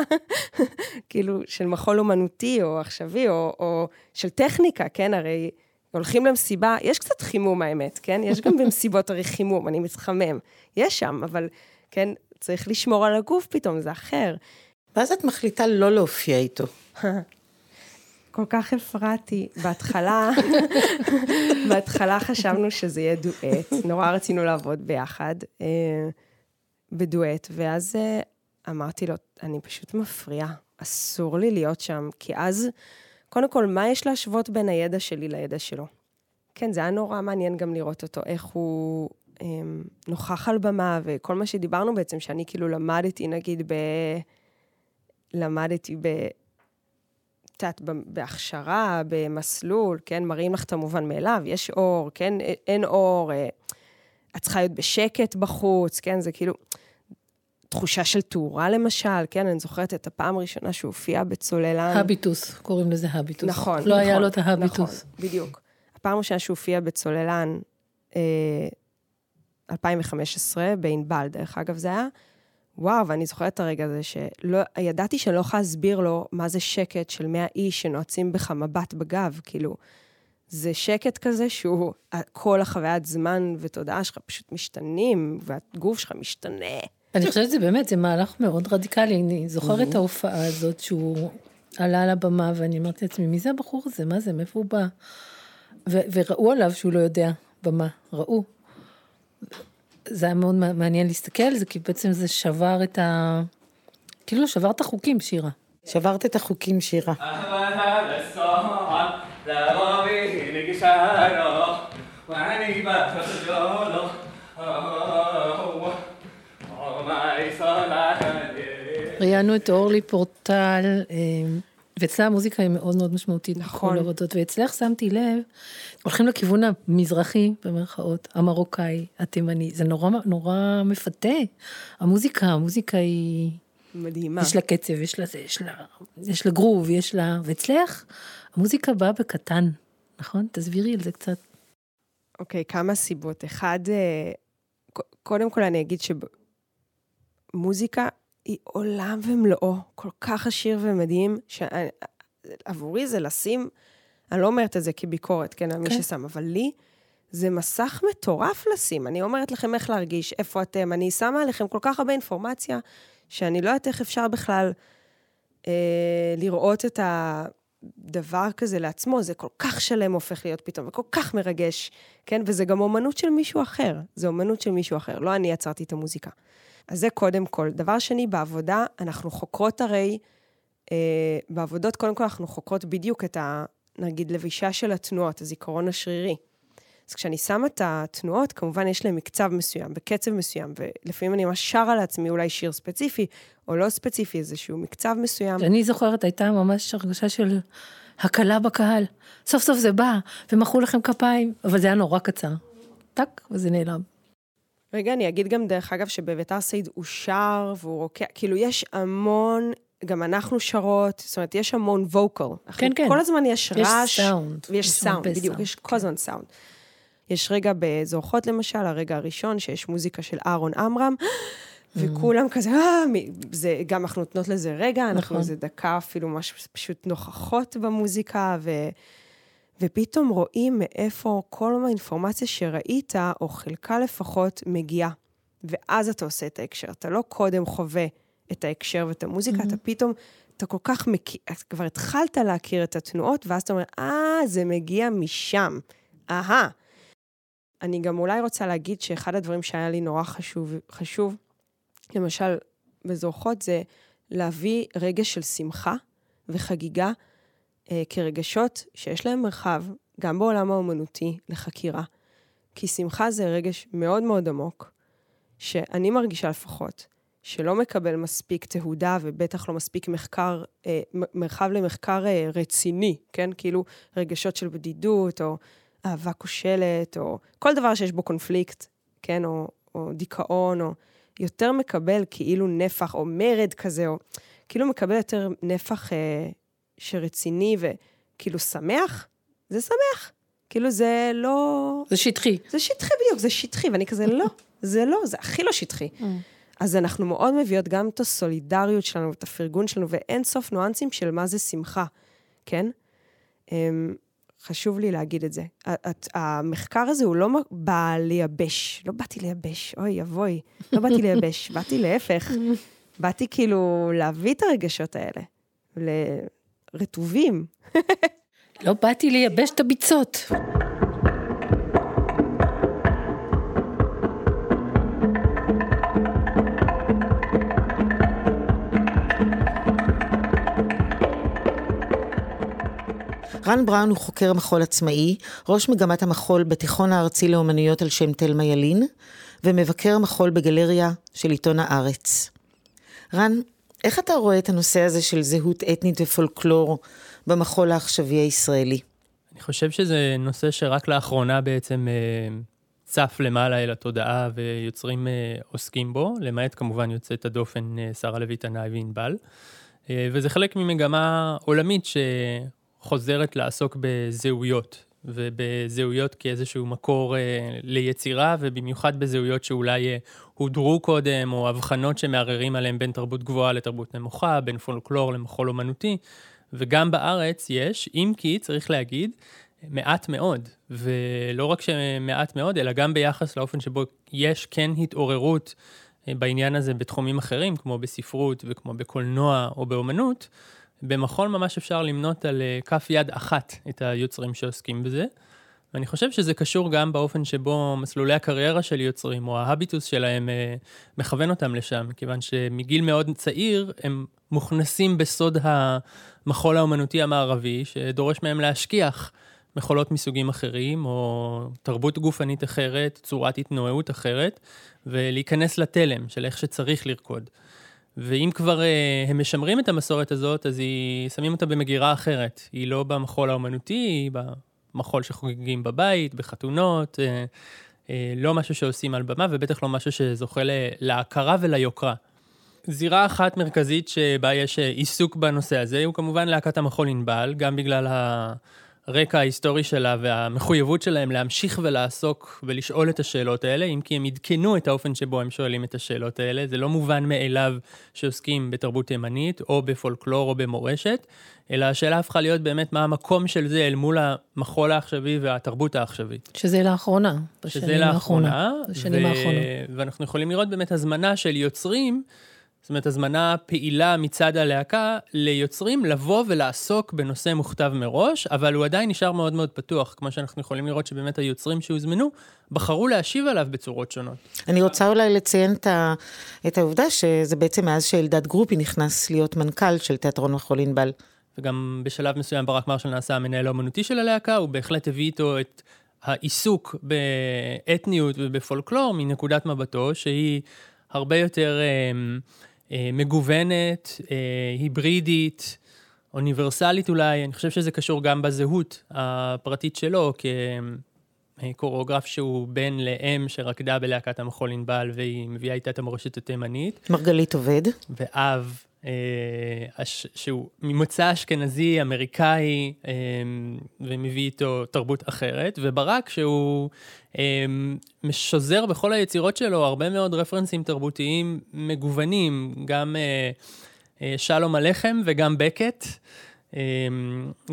(laughs) כאילו, של מחול אומנותי, או עכשווי, או, או של טכניקה, כן? הרי הולכים למסיבה, יש קצת חימום האמת, כן? יש גם (laughs) במסיבות הרי חימום, אני מתחמם. יש שם, אבל, כן, צריך לשמור על הגוף פתאום, זה אחר. ואז את מחליטה לא להופיע איתו. (laughs) כל כך הפרעתי. בהתחלה, בהתחלה חשבנו שזה יהיה דואט, נורא רצינו לעבוד ביחד אה, בדואט, ואז אה, אמרתי לו, אני פשוט מפריעה, אסור לי להיות שם, כי אז, קודם כל, מה יש להשוות בין הידע שלי לידע שלו? כן, זה היה נורא מעניין גם לראות אותו, איך הוא אה, נוכח על במה, וכל מה שדיברנו בעצם, שאני כאילו למדתי, נגיד, ב... למדתי ב... את יודעת, בהכשרה, במסלול, כן, מראים לך את המובן מאליו, יש אור, כן, אין אור, אה, את צריכה להיות בשקט בחוץ, כן, זה כאילו תחושה של תאורה למשל, כן, אני זוכרת את הפעם הראשונה שהוא הופיע בצוללן. הביטוס, קוראים לזה הביטוס. נכון, לא נכון. לא היה לו את ההביטוס. נכון, בדיוק. הפעם הראשונה שהוא הופיע בצוללן, אה, 2015, בענבל, דרך אגב, זה היה. וואו, ואני זוכרת את הרגע הזה שידעתי שאני לא יכולה להסביר לו מה זה שקט של 100 איש שנועצים בך מבט בגב, כאילו, זה שקט כזה שהוא, כל החוויית זמן ותודעה שלך פשוט משתנים, והגוף שלך משתנה. אני חושבת שזה באמת, זה מהלך מאוד רדיקלי. אני זוכרת את ההופעה הזאת שהוא עלה על הבמה, ואני אמרתי לעצמי, מי זה הבחור הזה? מה זה? מאיפה הוא בא? וראו עליו שהוא לא יודע במה, ראו. זה היה מאוד מעניין להסתכל על זה, כי בעצם זה שבר את ה... כאילו שבר את החוקים, שירה. שברת את החוקים, שירה. ראיינו את אורלי פורטל, אה, ואצלה המוזיקה היא מאוד מאוד משמעותית. נכון. עבודות, ואצלך שמתי לב, הולכים לכיוון המזרחי, במרכאות, המרוקאי, התימני, זה נורא, נורא מפתה. המוזיקה, המוזיקה היא... מדהימה. יש לה קצב, יש לה זה, יש לה, יש לה גרוב, יש לה... ואצלך, המוזיקה באה בקטן, נכון? תסבירי על זה קצת. אוקיי, okay, כמה סיבות. אחד, אה, קודם כל אני אגיד שמוזיקה היא עולם ומלואו, כל כך עשיר ומדהים, שעבורי זה לשים, אני לא אומרת את זה כביקורת, כן, על מי כן. ששם, אבל לי זה מסך מטורף לשים. אני אומרת לכם איך להרגיש, איפה אתם, אני שמה עליכם כל כך הרבה אינפורמציה, שאני לא יודעת איך אפשר בכלל אה, לראות את הדבר כזה לעצמו, זה כל כך שלם הופך להיות פתאום, וכל כך מרגש, כן? וזה גם אומנות של מישהו אחר, זה אומנות של מישהו אחר, לא אני יצרתי את המוזיקה. אז זה קודם כל. דבר שני, בעבודה, אנחנו חוקרות הרי, אה, בעבודות, קודם כל אנחנו חוקרות בדיוק את ה... נגיד, לבישה של התנועות, הזיכרון השרירי. אז כשאני שמה את התנועות, כמובן יש להם מקצב מסוים, בקצב מסוים, ולפעמים אני ממש שרה לעצמי אולי שיר ספציפי, או לא ספציפי, איזשהו מקצב מסוים. אני זוכרת, הייתה ממש הרגשה של הקלה בקהל. סוף סוף זה בא, ומחאו לכם כפיים, אבל זה היה נורא קצר. טאק, וזה נעלם. רגע, אני אגיד גם, דרך אגב, שבביתר סעיד הוא שר והוא רוקע, כאילו, יש המון, גם אנחנו שרות, זאת אומרת, יש המון vocal. כן, כן. כל הזמן יש רעש. יש סאונד. ויש סאונד, בדיוק, יש כל הזמן סאונד. יש רגע בזורחות למשל, הרגע הראשון, שיש מוזיקה של אהרון עמרם, וכולם כזה, אה, זה, גם אנחנו נותנות לזה רגע, אנחנו נכון. איזה דקה אפילו ממש פשוט נוכחות במוזיקה, ו... ופתאום רואים מאיפה כל האינפורמציה שראית, או חלקה לפחות, מגיעה. ואז אתה עושה את ההקשר. אתה לא קודם חווה את ההקשר ואת המוזיקה, mm-hmm. אתה פתאום, אתה כל כך מכיר, כבר התחלת להכיר את התנועות, ואז אתה אומר, אה, זה מגיע משם. אהה. אני גם אולי רוצה להגיד שאחד הדברים שהיה לי נורא חשוב, חשוב, למשל, בזורחות, זה להביא רגש של שמחה וחגיגה כרגשות שיש להם מרחב, גם בעולם האומנותי, לחקירה. כי שמחה זה רגש מאוד מאוד עמוק, שאני מרגישה לפחות, שלא מקבל מספיק תהודה ובטח לא מספיק מחקר, אה, מרחב למחקר אה, רציני, כן? כאילו רגשות של בדידות, או אהבה כושלת, או כל דבר שיש בו קונפליקט, כן? או, או דיכאון, או יותר מקבל כאילו נפח, או מרד כזה, או כאילו מקבל יותר נפח אה, שרציני וכאילו שמח, זה שמח. כאילו זה לא... זה שטחי. זה שטחי בדיוק, זה שטחי, ואני כזה, לא, זה לא, זה הכי לא שטחי. Mm. אז אנחנו מאוד מביאות גם את הסולידריות שלנו ואת הפרגון שלנו, ואין סוף ניואנסים של מה זה שמחה, כן? אמ, חשוב לי להגיד את זה. המחקר הזה הוא לא בא לייבש, לא באתי לייבש, אוי, אבוי, לא באתי לייבש, (laughs) באתי להפך. (laughs) באתי כאילו להביא את הרגשות האלה, רטובים. (laughs) לא באתי לייבש את הביצות. רן בראון הוא חוקר מחול עצמאי, ראש מגמת המחול בתיכון הארצי לאומנויות על שם תלמה ילין, ומבקר מחול בגלריה של עיתון הארץ. רן, איך אתה רואה את הנושא הזה של זהות אתנית ופולקלור במחול העכשווי הישראלי? אני חושב שזה נושא שרק לאחרונה בעצם אה, צף למעלה אל התודעה ויוצרים אה, עוסקים בו, למעט כמובן יוצאת הדופן אה, שרה לוי תנאי וענבל. וזה חלק ממגמה עולמית שחוזרת לעסוק בזהויות ובזהויות כאיזשהו מקור אה, ליצירה, ובמיוחד בזהויות שאולי אה, הודרו קודם, או הבחנות שמערערים עליהם בין תרבות גבוהה לתרבות נמוכה, בין פולקלור למחול אומנותי. וגם בארץ יש, אם כי, צריך להגיד, מעט מאוד. ולא רק שמעט מאוד, אלא גם ביחס לאופן שבו יש כן התעוררות אה, בעניין הזה בתחומים אחרים, כמו בספרות וכמו בקולנוע או באומנות. במחול ממש אפשר למנות על אה, כף יד אחת את היוצרים שעוסקים בזה. ואני חושב שזה קשור גם באופן שבו מסלולי הקריירה של יוצרים, או ההביטוס שלהם, אה, מכוון אותם לשם, כיוון שמגיל מאוד צעיר הם מוכנסים בסוד המחול האומנותי המערבי, שדורש מהם להשכיח מחולות מסוגים אחרים, או תרבות גופנית אחרת, צורת התנועעות אחרת, ולהיכנס לתלם של איך שצריך לרקוד. ואם כבר uh, הם משמרים את המסורת הזאת, אז היא, שמים אותה במגירה אחרת. היא לא במחול האומנותי, היא במחול שחוגגים בבית, בחתונות, uh, uh, לא משהו שעושים על במה, ובטח לא משהו שזוכה להכרה וליוקרה. זירה אחת מרכזית שבה יש עיסוק בנושא הזה, הוא כמובן להקת המחול ענבל, גם בגלל ה... הרקע ההיסטורי שלה והמחויבות שלהם להמשיך ולעסוק ולשאול את השאלות האלה, אם כי הם עדכנו את האופן שבו הם שואלים את השאלות האלה. זה לא מובן מאליו שעוסקים בתרבות תימנית, או בפולקלור או במורשת, אלא השאלה הפכה להיות באמת מה המקום של זה אל מול המחול העכשווי והתרבות העכשווית. שזה לאחרונה, בשנים האחרונה. שזה לאחרונה, ו... ואנחנו יכולים לראות באמת הזמנה של יוצרים. זאת אומרת, הזמנה פעילה מצד הלהקה ליוצרים לבוא ולעסוק בנושא מוכתב מראש, אבל הוא עדיין נשאר מאוד מאוד פתוח, כמו שאנחנו יכולים לראות שבאמת היוצרים שהוזמנו, בחרו להשיב עליו בצורות שונות. אני רוצה אולי לציין את העובדה שזה בעצם מאז שאלדד גרופי נכנס להיות מנכ"ל של תיאטרון מחול ענבל. וגם בשלב מסוים ברק מרשל נעשה המנהל האומנותי של הלהקה, הוא בהחלט הביא איתו את העיסוק באתניות ובפולקלור מנקודת מבטו, שהיא הרבה יותר... אה, אה, מגוונת, אה, היברידית, אוניברסלית אולי, אני חושב שזה קשור גם בזהות הפרטית שלו, כקוריאוגרף שהוא בן לאם שרקדה בלהקת המחול ענבל והיא מביאה איתה את המורשת התימנית. מרגלית עובד. ואב אה, שהוא ממוצא אשכנזי, אמריקאי, אה, ומביא איתו תרבות אחרת, וברק שהוא אה, משוזר בכל היצירות שלו הרבה מאוד רפרנסים תרבותיים מגוונים, גם שלום הלחם וגם בקט.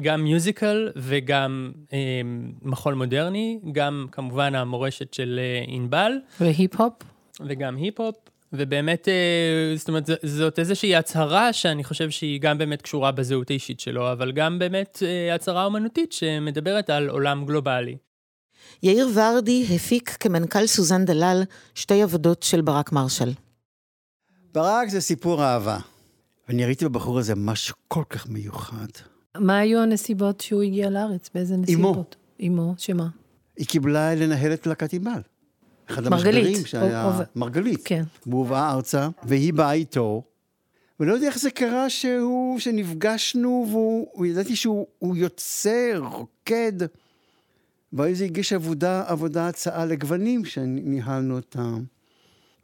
גם מיוזיקל וגם מחול מודרני, גם כמובן המורשת של ענבל. והיפ-הופ. וגם היפ-הופ. ובאמת, אה, זאת אומרת, זאת איזושהי הצהרה שאני חושב שהיא גם באמת קשורה בזהות האישית שלו, אבל גם באמת אה, הצהרה אומנותית שמדברת על עולם גלובלי. יאיר ורדי הפיק כמנכ"ל סוזן דלל שתי עבודות של ברק מרשל. ברק זה סיפור אהבה. ואני ראיתי בבחור הזה משהו כל כך מיוחד. מה היו הנסיבות שהוא הגיע לארץ? באיזה נסיבות? אמו. אמו, שמה? היא קיבלה לנהל את להקת ענבל. אחד מרגלית. המשברים שהיה, או, מרגלית. כן. והוא בא ארצה, והיא באה איתו, ולא יודע איך זה קרה שהוא, שנפגשנו, והוא, ידעתי שהוא יוצא, רוקד. ואז הגיש עבודה, עבודה הצעה לגוונים, שניהלנו אותם.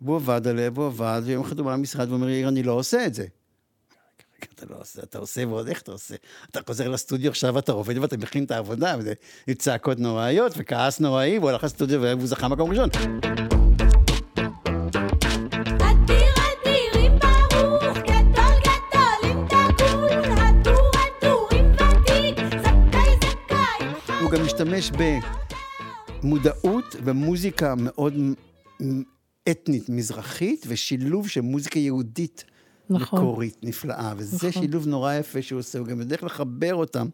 והוא עבד עליה, והוא עבד, ויום אחד הוא בא למשרד ואומר, יאיר, אני לא עושה את זה. אתה לא עושה, אתה עושה ועוד איך אתה עושה. אתה חוזר לסטודיו עכשיו, אתה עובד ואתה מכין את העבודה, וזה צעקות נוראיות וכעס נוראי, והוא הלך לסטודיו והוא זכה מקום ראשון. הוא גם משתמש במודעות ומוזיקה מאוד אתנית מזרחית, ושילוב של מוזיקה יהודית נכון. מקורית, נפלאה, וזה נכון. שילוב נורא יפה שהוא עושה, הוא גם יודע איך לחבר אותם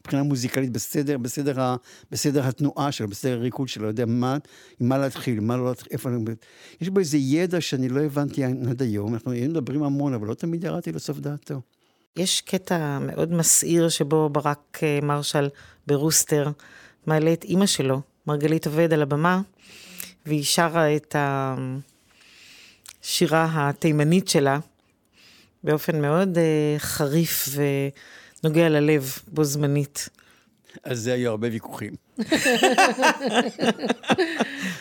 מבחינה מוזיקלית בסדר, בסדר, ה, בסדר התנועה שלו, בסדר הריקוד שלו, יודע מה, עם מה להתחיל, מה לא להתחיל, איפה... יש בו איזה ידע שאני לא הבנתי עד היום, אנחנו מדברים המון, אבל לא תמיד ירדתי לסוף דעתו. יש קטע מאוד מסעיר שבו ברק אה, מרשל ברוסטר מעלה את אימא שלו, מרגלית עובד על הבמה, והיא שרה את השירה התימנית שלה, באופן מאוד uh, חריף ונוגע ללב בו זמנית. אז זה היו הרבה ויכוחים. (laughs)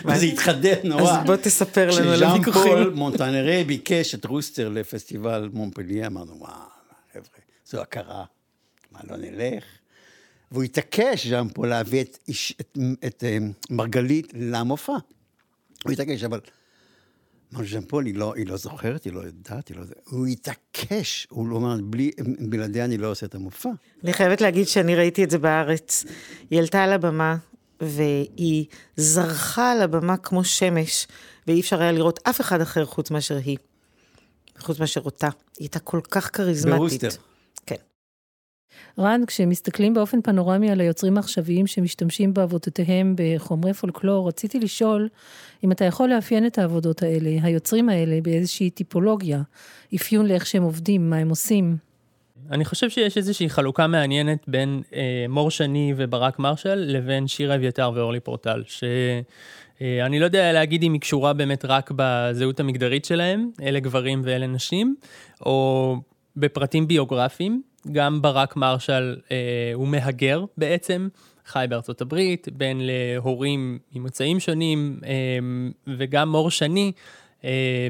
וזה התחדד נורא. אז בוא תספר לנו על הוויכוחים. כשז'אן פול מונטנרי ביקש את רוסטר לפסטיבל מונפליה, אמרנו, וואו, חבר'ה, זו הכרה, מה, לא נלך? והוא התעקש, ז'אן פול, להביא את, את, את, את מרגלית למופע. הוא התעקש, אבל ז'אן פול, היא לא, היא לא זוכרת, היא לא יודעת, היא לא... הוא התעקש, הוא לא אומר, בלי, בלעדיה אני לא עושה את המופע. אני חייבת להגיד שאני ראיתי את זה בארץ. היא עלתה על הבמה, והיא זרחה על הבמה כמו שמש, ואי אפשר היה לראות אף אחד אחר חוץ מאשר היא. חוץ מאשר אותה. היא הייתה כל כך כריזמטית. ברוסטר. רן, כשמסתכלים באופן פנורמי על היוצרים העכשוויים שמשתמשים בעבודותיהם בחומרי פולקלור, רציתי לשאול אם אתה יכול לאפיין את העבודות האלה, היוצרים האלה, באיזושהי טיפולוגיה, אפיון לאיך שהם עובדים, מה הם עושים. אני חושב שיש איזושהי חלוקה מעניינת בין אה, מור שני וברק מרשל לבין שירה אביתר ואורלי פורטל, שאני אה, לא יודע להגיד אם היא קשורה באמת רק בזהות המגדרית שלהם, אלה גברים ואלה נשים, או בפרטים ביוגרפיים. גם ברק מרשל אה, הוא מהגר בעצם, חי בארצות הברית, בן להורים ממוצאים שונים, אה, וגם מור שני, אה,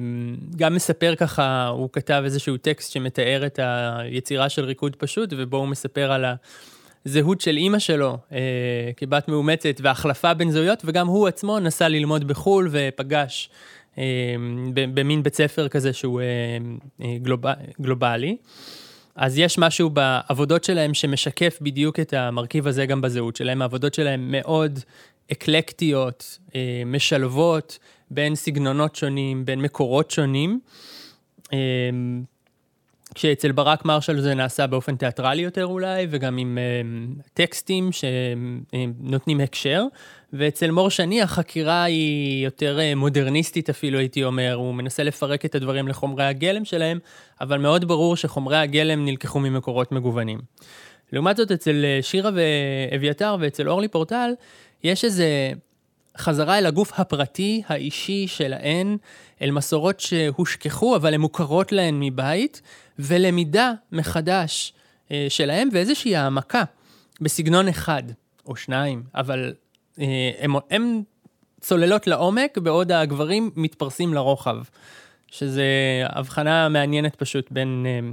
גם מספר ככה, הוא כתב איזשהו טקסט שמתאר את היצירה של ריקוד פשוט, ובו הוא מספר על הזהות של אימא שלו אה, כבת מאומצת והחלפה בין זהויות, וגם הוא עצמו נסע ללמוד בחו"ל ופגש אה, במין בית ספר כזה שהוא אה, אה, גלוב, גלובלי. אז יש משהו בעבודות שלהם שמשקף בדיוק את המרכיב הזה גם בזהות שלהם. העבודות שלהם מאוד אקלקטיות, אה, משלבות בין סגנונות שונים, בין מקורות שונים. אה, כשאצל ברק מרשל זה נעשה באופן תיאטרלי יותר אולי, וגם עם uh, טקסטים שנותנים הקשר, ואצל מור שני החקירה היא יותר uh, מודרניסטית אפילו, הייתי אומר, הוא מנסה לפרק את הדברים לחומרי הגלם שלהם, אבל מאוד ברור שחומרי הגלם נלקחו ממקורות מגוונים. לעומת זאת, אצל שירה ואביתר ואצל אורלי פורטל, יש איזה חזרה אל הגוף הפרטי, האישי שלהן, אל מסורות שהושכחו, אבל הן מוכרות להן מבית, ולמידה מחדש אה, שלהם, ואיזושהי העמקה בסגנון אחד או שניים, אבל הן צוללות לעומק, בעוד הגברים מתפרסים לרוחב, שזה הבחנה מעניינת פשוט בין, אה,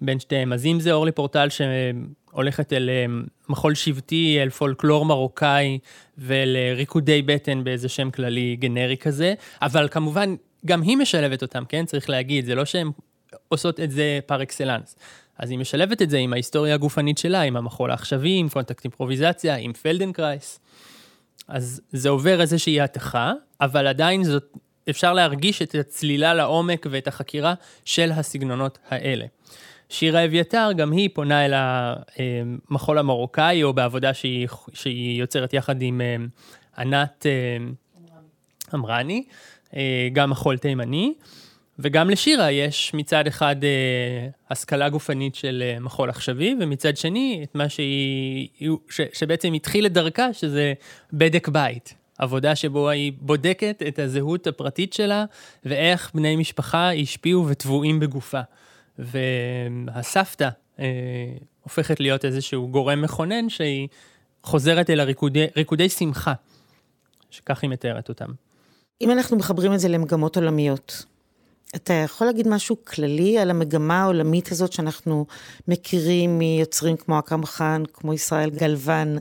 בין שתיהם. אז אם זה אורלי פורטל שהולכת אל אה, מחול שבטי, אל פולקלור מרוקאי ואל ריקודי בטן באיזה שם כללי גנרי כזה, אבל כמובן גם היא משלבת אותם, כן? צריך להגיד, זה לא שהן עושות את זה פר אקסלנס. אז היא משלבת את זה עם ההיסטוריה הגופנית שלה, עם המחול העכשווי, עם קונטקט אימפרוביזציה, עם פלדנקרייס. אז זה עובר איזושהי התכה, אבל עדיין זאת, אפשר להרגיש את הצלילה לעומק ואת החקירה של הסגנונות האלה. שירה אביתר, גם היא פונה אל המחול המרוקאי, או בעבודה שהיא, שהיא יוצרת יחד עם אה, ענת אמרני, אה, גם מחול תימני. וגם לשירה יש מצד אחד אה, השכלה גופנית של אה, מחול עכשווי, ומצד שני את מה שהיא, ש, שבעצם התחיל את דרכה, שזה בדק בית. עבודה שבו היא בודקת את הזהות הפרטית שלה, ואיך בני משפחה השפיעו וטבועים בגופה. והסבתא אה, הופכת להיות איזשהו גורם מכונן שהיא חוזרת אל הריקודי שמחה, שכך היא מתארת אותם. אם אנחנו מחברים את זה למגמות עולמיות, אתה יכול להגיד משהו כללי על המגמה העולמית הזאת שאנחנו מכירים מיוצרים כמו אכרם חאן, כמו ישראל גלוון,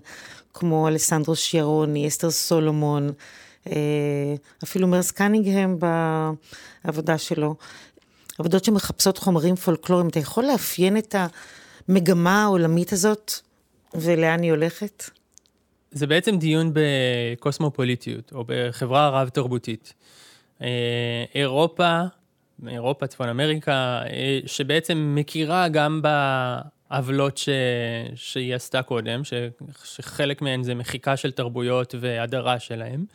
כמו אלסנדרו שיארוני, אסתר סולומון, אה, אפילו מרס קנינגהם בעבודה שלו. עבודות שמחפשות חומרים פולקלוריים. אתה יכול לאפיין את המגמה העולמית הזאת ולאן היא הולכת? זה בעצם דיון בקוסמופוליטיות, או בחברה רב-תרבותית. אה, אירופה צפון אמריקה, אה, שבעצם מכירה גם בעוולות ש... שהיא עשתה קודם, ש... שחלק מהן זה מחיקה של תרבויות והדרה שלהן,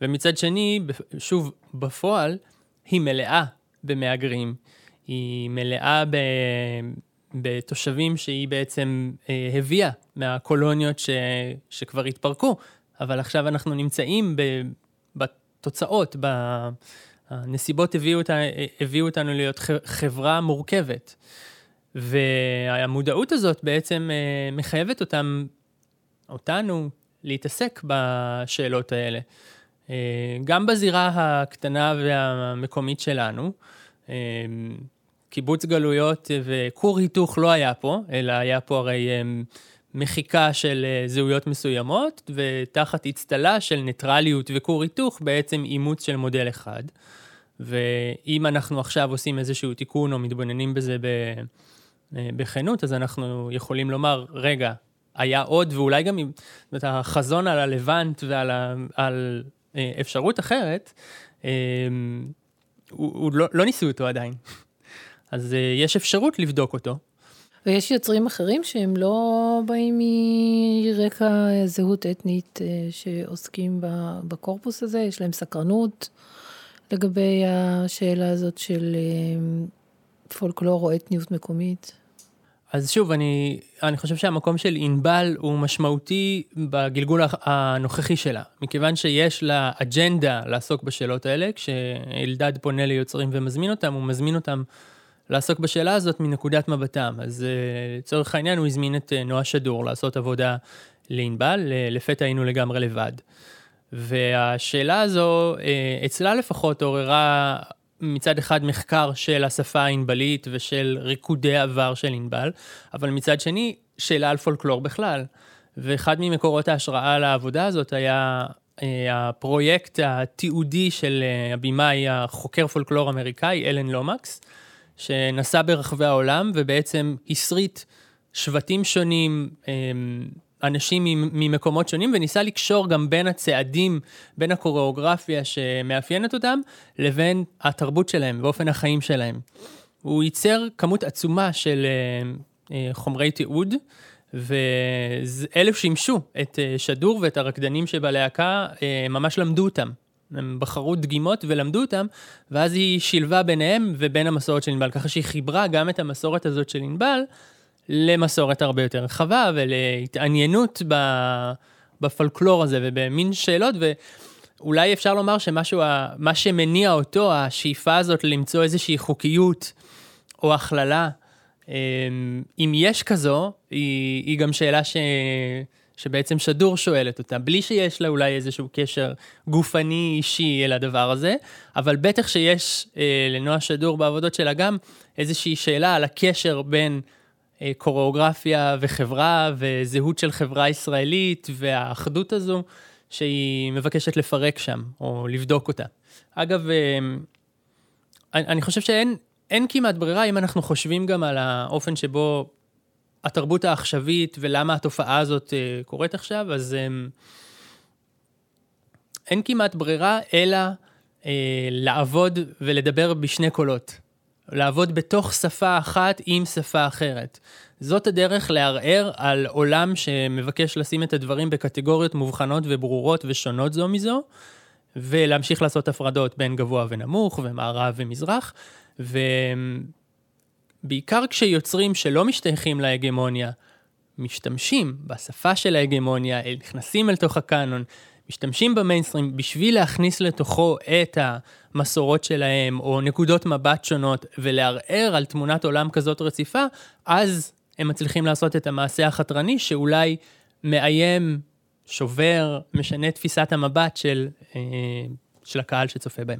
ומצד שני, שוב, בפועל, היא מלאה במהגרים, היא מלאה ב... בתושבים שהיא בעצם אה, הביאה מהקולוניות ש... שכבר התפרקו, אבל עכשיו אנחנו נמצאים ב... בתוצאות, ב... הנסיבות הביאו, אותה, הביאו אותנו להיות חברה מורכבת. והמודעות הזאת בעצם אה, מחייבת אותם, אותנו, להתעסק בשאלות האלה. אה, גם בזירה הקטנה והמקומית שלנו, אה, קיבוץ גלויות וכור היתוך לא היה פה, אלא היה פה הרי מחיקה של אה, זהויות מסוימות, ותחת אצטלה של ניטרליות וכור היתוך, בעצם אימוץ של מודל אחד. ואם אנחנו עכשיו עושים איזשהו תיקון או מתבוננים בזה אה, בכנות, אז אנחנו יכולים לומר, רגע, היה עוד, ואולי גם אם, זאת אומרת, החזון על הלבנט ועל ה, על אה, אפשרות אחרת, הוא, הוא לא, לא ניסו אותו עדיין. אז יש אפשרות לבדוק אותו. ויש יוצרים אחרים שהם לא באים מרקע זהות אתנית אה, שעוסקים בקורפוס הזה, יש להם סקרנות לגבי השאלה הזאת של אה, פולקלור או אתניות מקומית. אז שוב, אני, אני חושב שהמקום של ענבל הוא משמעותי בגלגול הנוכחי שלה, מכיוון שיש לה אג'נדה לעסוק בשאלות האלה, כשאלדד פונה ליוצרים ומזמין אותם, הוא מזמין אותם לעסוק בשאלה הזאת מנקודת מבטם. אז uh, לצורך העניין הוא הזמין את uh, נועה שדור לעשות עבודה לענבל, לפתע היינו לגמרי לבד. והשאלה הזו, uh, אצלה לפחות עוררה מצד אחד מחקר של השפה הענבלית ושל ריקודי עבר של ענבל, אבל מצד שני, שאלה על פולקלור בכלל. ואחד ממקורות ההשראה לעבודה הזאת היה הפרויקט התיעודי של הבמאי החוקר פולקלור אמריקאי, אלן לומקס, שנסע ברחבי העולם ובעצם הסריט שבטים שונים, אמ, אנשים ממקומות שונים, וניסה לקשור גם בין הצעדים, בין הקוריאוגרפיה שמאפיינת אותם, לבין התרבות שלהם ואופן החיים שלהם. הוא ייצר כמות עצומה של אה, אה, חומרי תיעוד, ואלו שימשו את אה, שדור ואת הרקדנים שבלהקה, ממש למדו אותם. הם בחרו דגימות ולמדו אותם, ואז היא שילבה ביניהם ובין המסורת של ענבל, ככה שהיא חיברה גם את המסורת הזאת של ענבל למסורת הרבה יותר רחבה ולהתעניינות בפולקלור הזה ובמין שאלות, ואולי אפשר לומר שמשהו, מה שמניע אותו, השאיפה הזאת למצוא איזושהי חוקיות או הכללה, אמ, אם יש כזו, היא, היא גם שאלה ש... שבעצם שדור שואלת אותה, בלי שיש לה אולי איזשהו קשר גופני אישי אל הדבר הזה, אבל בטח שיש אה, לנועה שדור בעבודות שלה גם איזושהי שאלה על הקשר בין אה, קוריאוגרפיה וחברה וזהות של חברה ישראלית והאחדות הזו שהיא מבקשת לפרק שם או לבדוק אותה. אגב, אה, אני חושב שאין כמעט ברירה אם אנחנו חושבים גם על האופן שבו התרבות העכשווית ולמה התופעה הזאת uh, קורית עכשיו, אז um, אין כמעט ברירה אלא uh, לעבוד ולדבר בשני קולות. לעבוד בתוך שפה אחת עם שפה אחרת. זאת הדרך לערער על עולם שמבקש לשים את הדברים בקטגוריות מובחנות וברורות ושונות זו מזו, ולהמשיך לעשות הפרדות בין גבוה ונמוך ומערב ומזרח. ו... בעיקר כשיוצרים שלא משתייכים להגמוניה, משתמשים בשפה של ההגמוניה, נכנסים אל תוך הקאנון, משתמשים במיינסטרים בשביל להכניס לתוכו את המסורות שלהם, או נקודות מבט שונות, ולערער על תמונת עולם כזאת רציפה, אז הם מצליחים לעשות את המעשה החתרני שאולי מאיים, שובר, משנה תפיסת המבט של, אה, של הקהל שצופה בהם.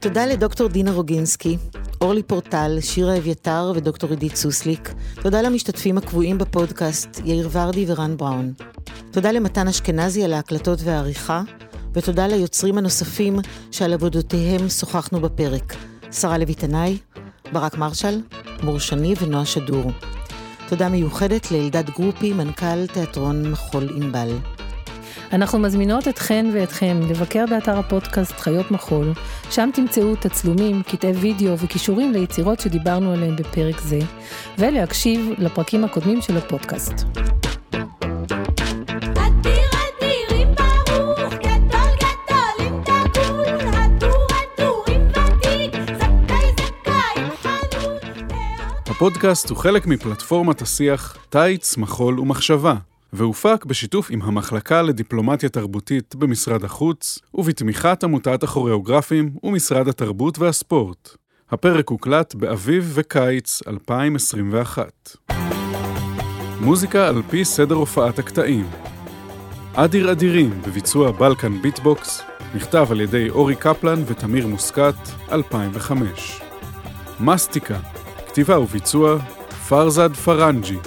תודה לדוקטור דינה רוגינסקי, אורלי פורטל, שירה אביתר ודוקטור עידית סוסליק. תודה למשתתפים הקבועים בפודקאסט, יאיר ורדי ורן בראון. תודה למתן אשכנזי על ההקלטות והעריכה, ותודה ליוצרים הנוספים שעל עבודותיהם שוחחנו בפרק. שרה לויטנאי, ברק מרשל, מור שני ונועה שדור. תודה מיוחדת לאלדד גרופי, מנכ"ל תיאטרון מחול ענבל. אנחנו מזמינות אתכן ואתכם לבקר באתר הפודקאסט חיות מחול, שם תמצאו תצלומים, קטעי וידאו וקישורים ליצירות שדיברנו עליהן בפרק זה, ולהקשיב לפרקים הקודמים של הפודקאסט. הפודקאסט הוא חלק מפלטפורמת השיח "טייץ, מחול ומחשבה", והופק בשיתוף עם המחלקה לדיפלומטיה תרבותית במשרד החוץ, ובתמיכת עמותת הכוריאוגרפים ומשרד התרבות והספורט. הפרק הוקלט באביב וקיץ 2021. מוזיקה על פי סדר הופעת הקטעים. אדיר אדירים בביצוע Balkan Beat Box, נכתב על ידי אורי קפלן ותמיר מוסקת, 2005. מסטיקה, כתיבה וביצוע, פרזד פרנג'י,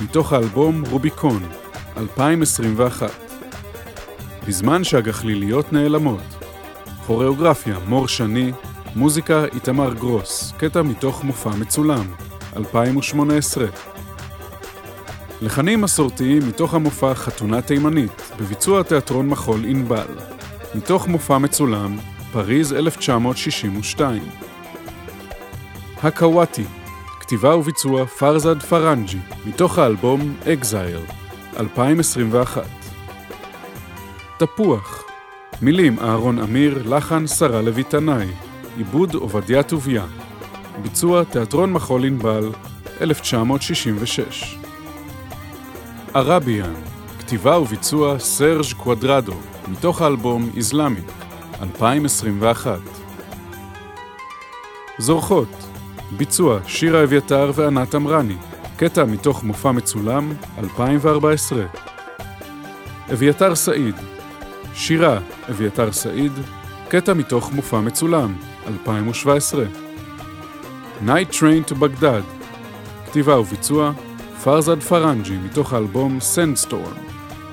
מתוך האלבום Rubicon, 2021. בזמן שהגחליליות נעלמות. כוריאוגרפיה מור שני, מוזיקה איתמר גרוס, קטע מתוך מופע מצולם, 2018. לחנים מסורתיים מתוך המופע חתונה תימנית, בביצוע תיאטרון מחול ענבל, מתוך מופע מצולם, פריז 1962. הקוואטי, כתיבה וביצוע פרזד פרנג'י, מתוך האלבום Exile, 2021. תפוח, מילים אהרון אמיר, לחן שרה לויטנאי, עיבוד עובדיה טוביה, ביצוע תיאטרון מחול ענבל, 1966. ערביאן, כתיבה וביצוע סרג' קוואדרדו, מתוך האלבום איזלאמיק, 2021. זורחות, ביצוע שירה אביתר וענת אמרני, קטע מתוך מופע מצולם, 2014. אביתר סעיד, שירה אביתר סעיד, קטע מתוך מופע מצולם, 2017. Night Train to Baghdad, כתיבה וביצוע פרזד פרנג'י מתוך האלבום Sandstorm,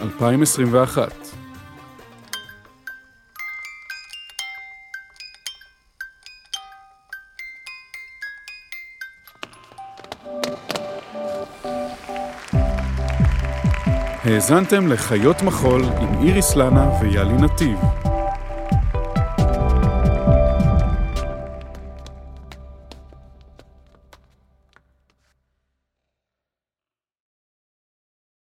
2021. האזנתם לחיות מחול עם איריס לנה ויאלי נתיב.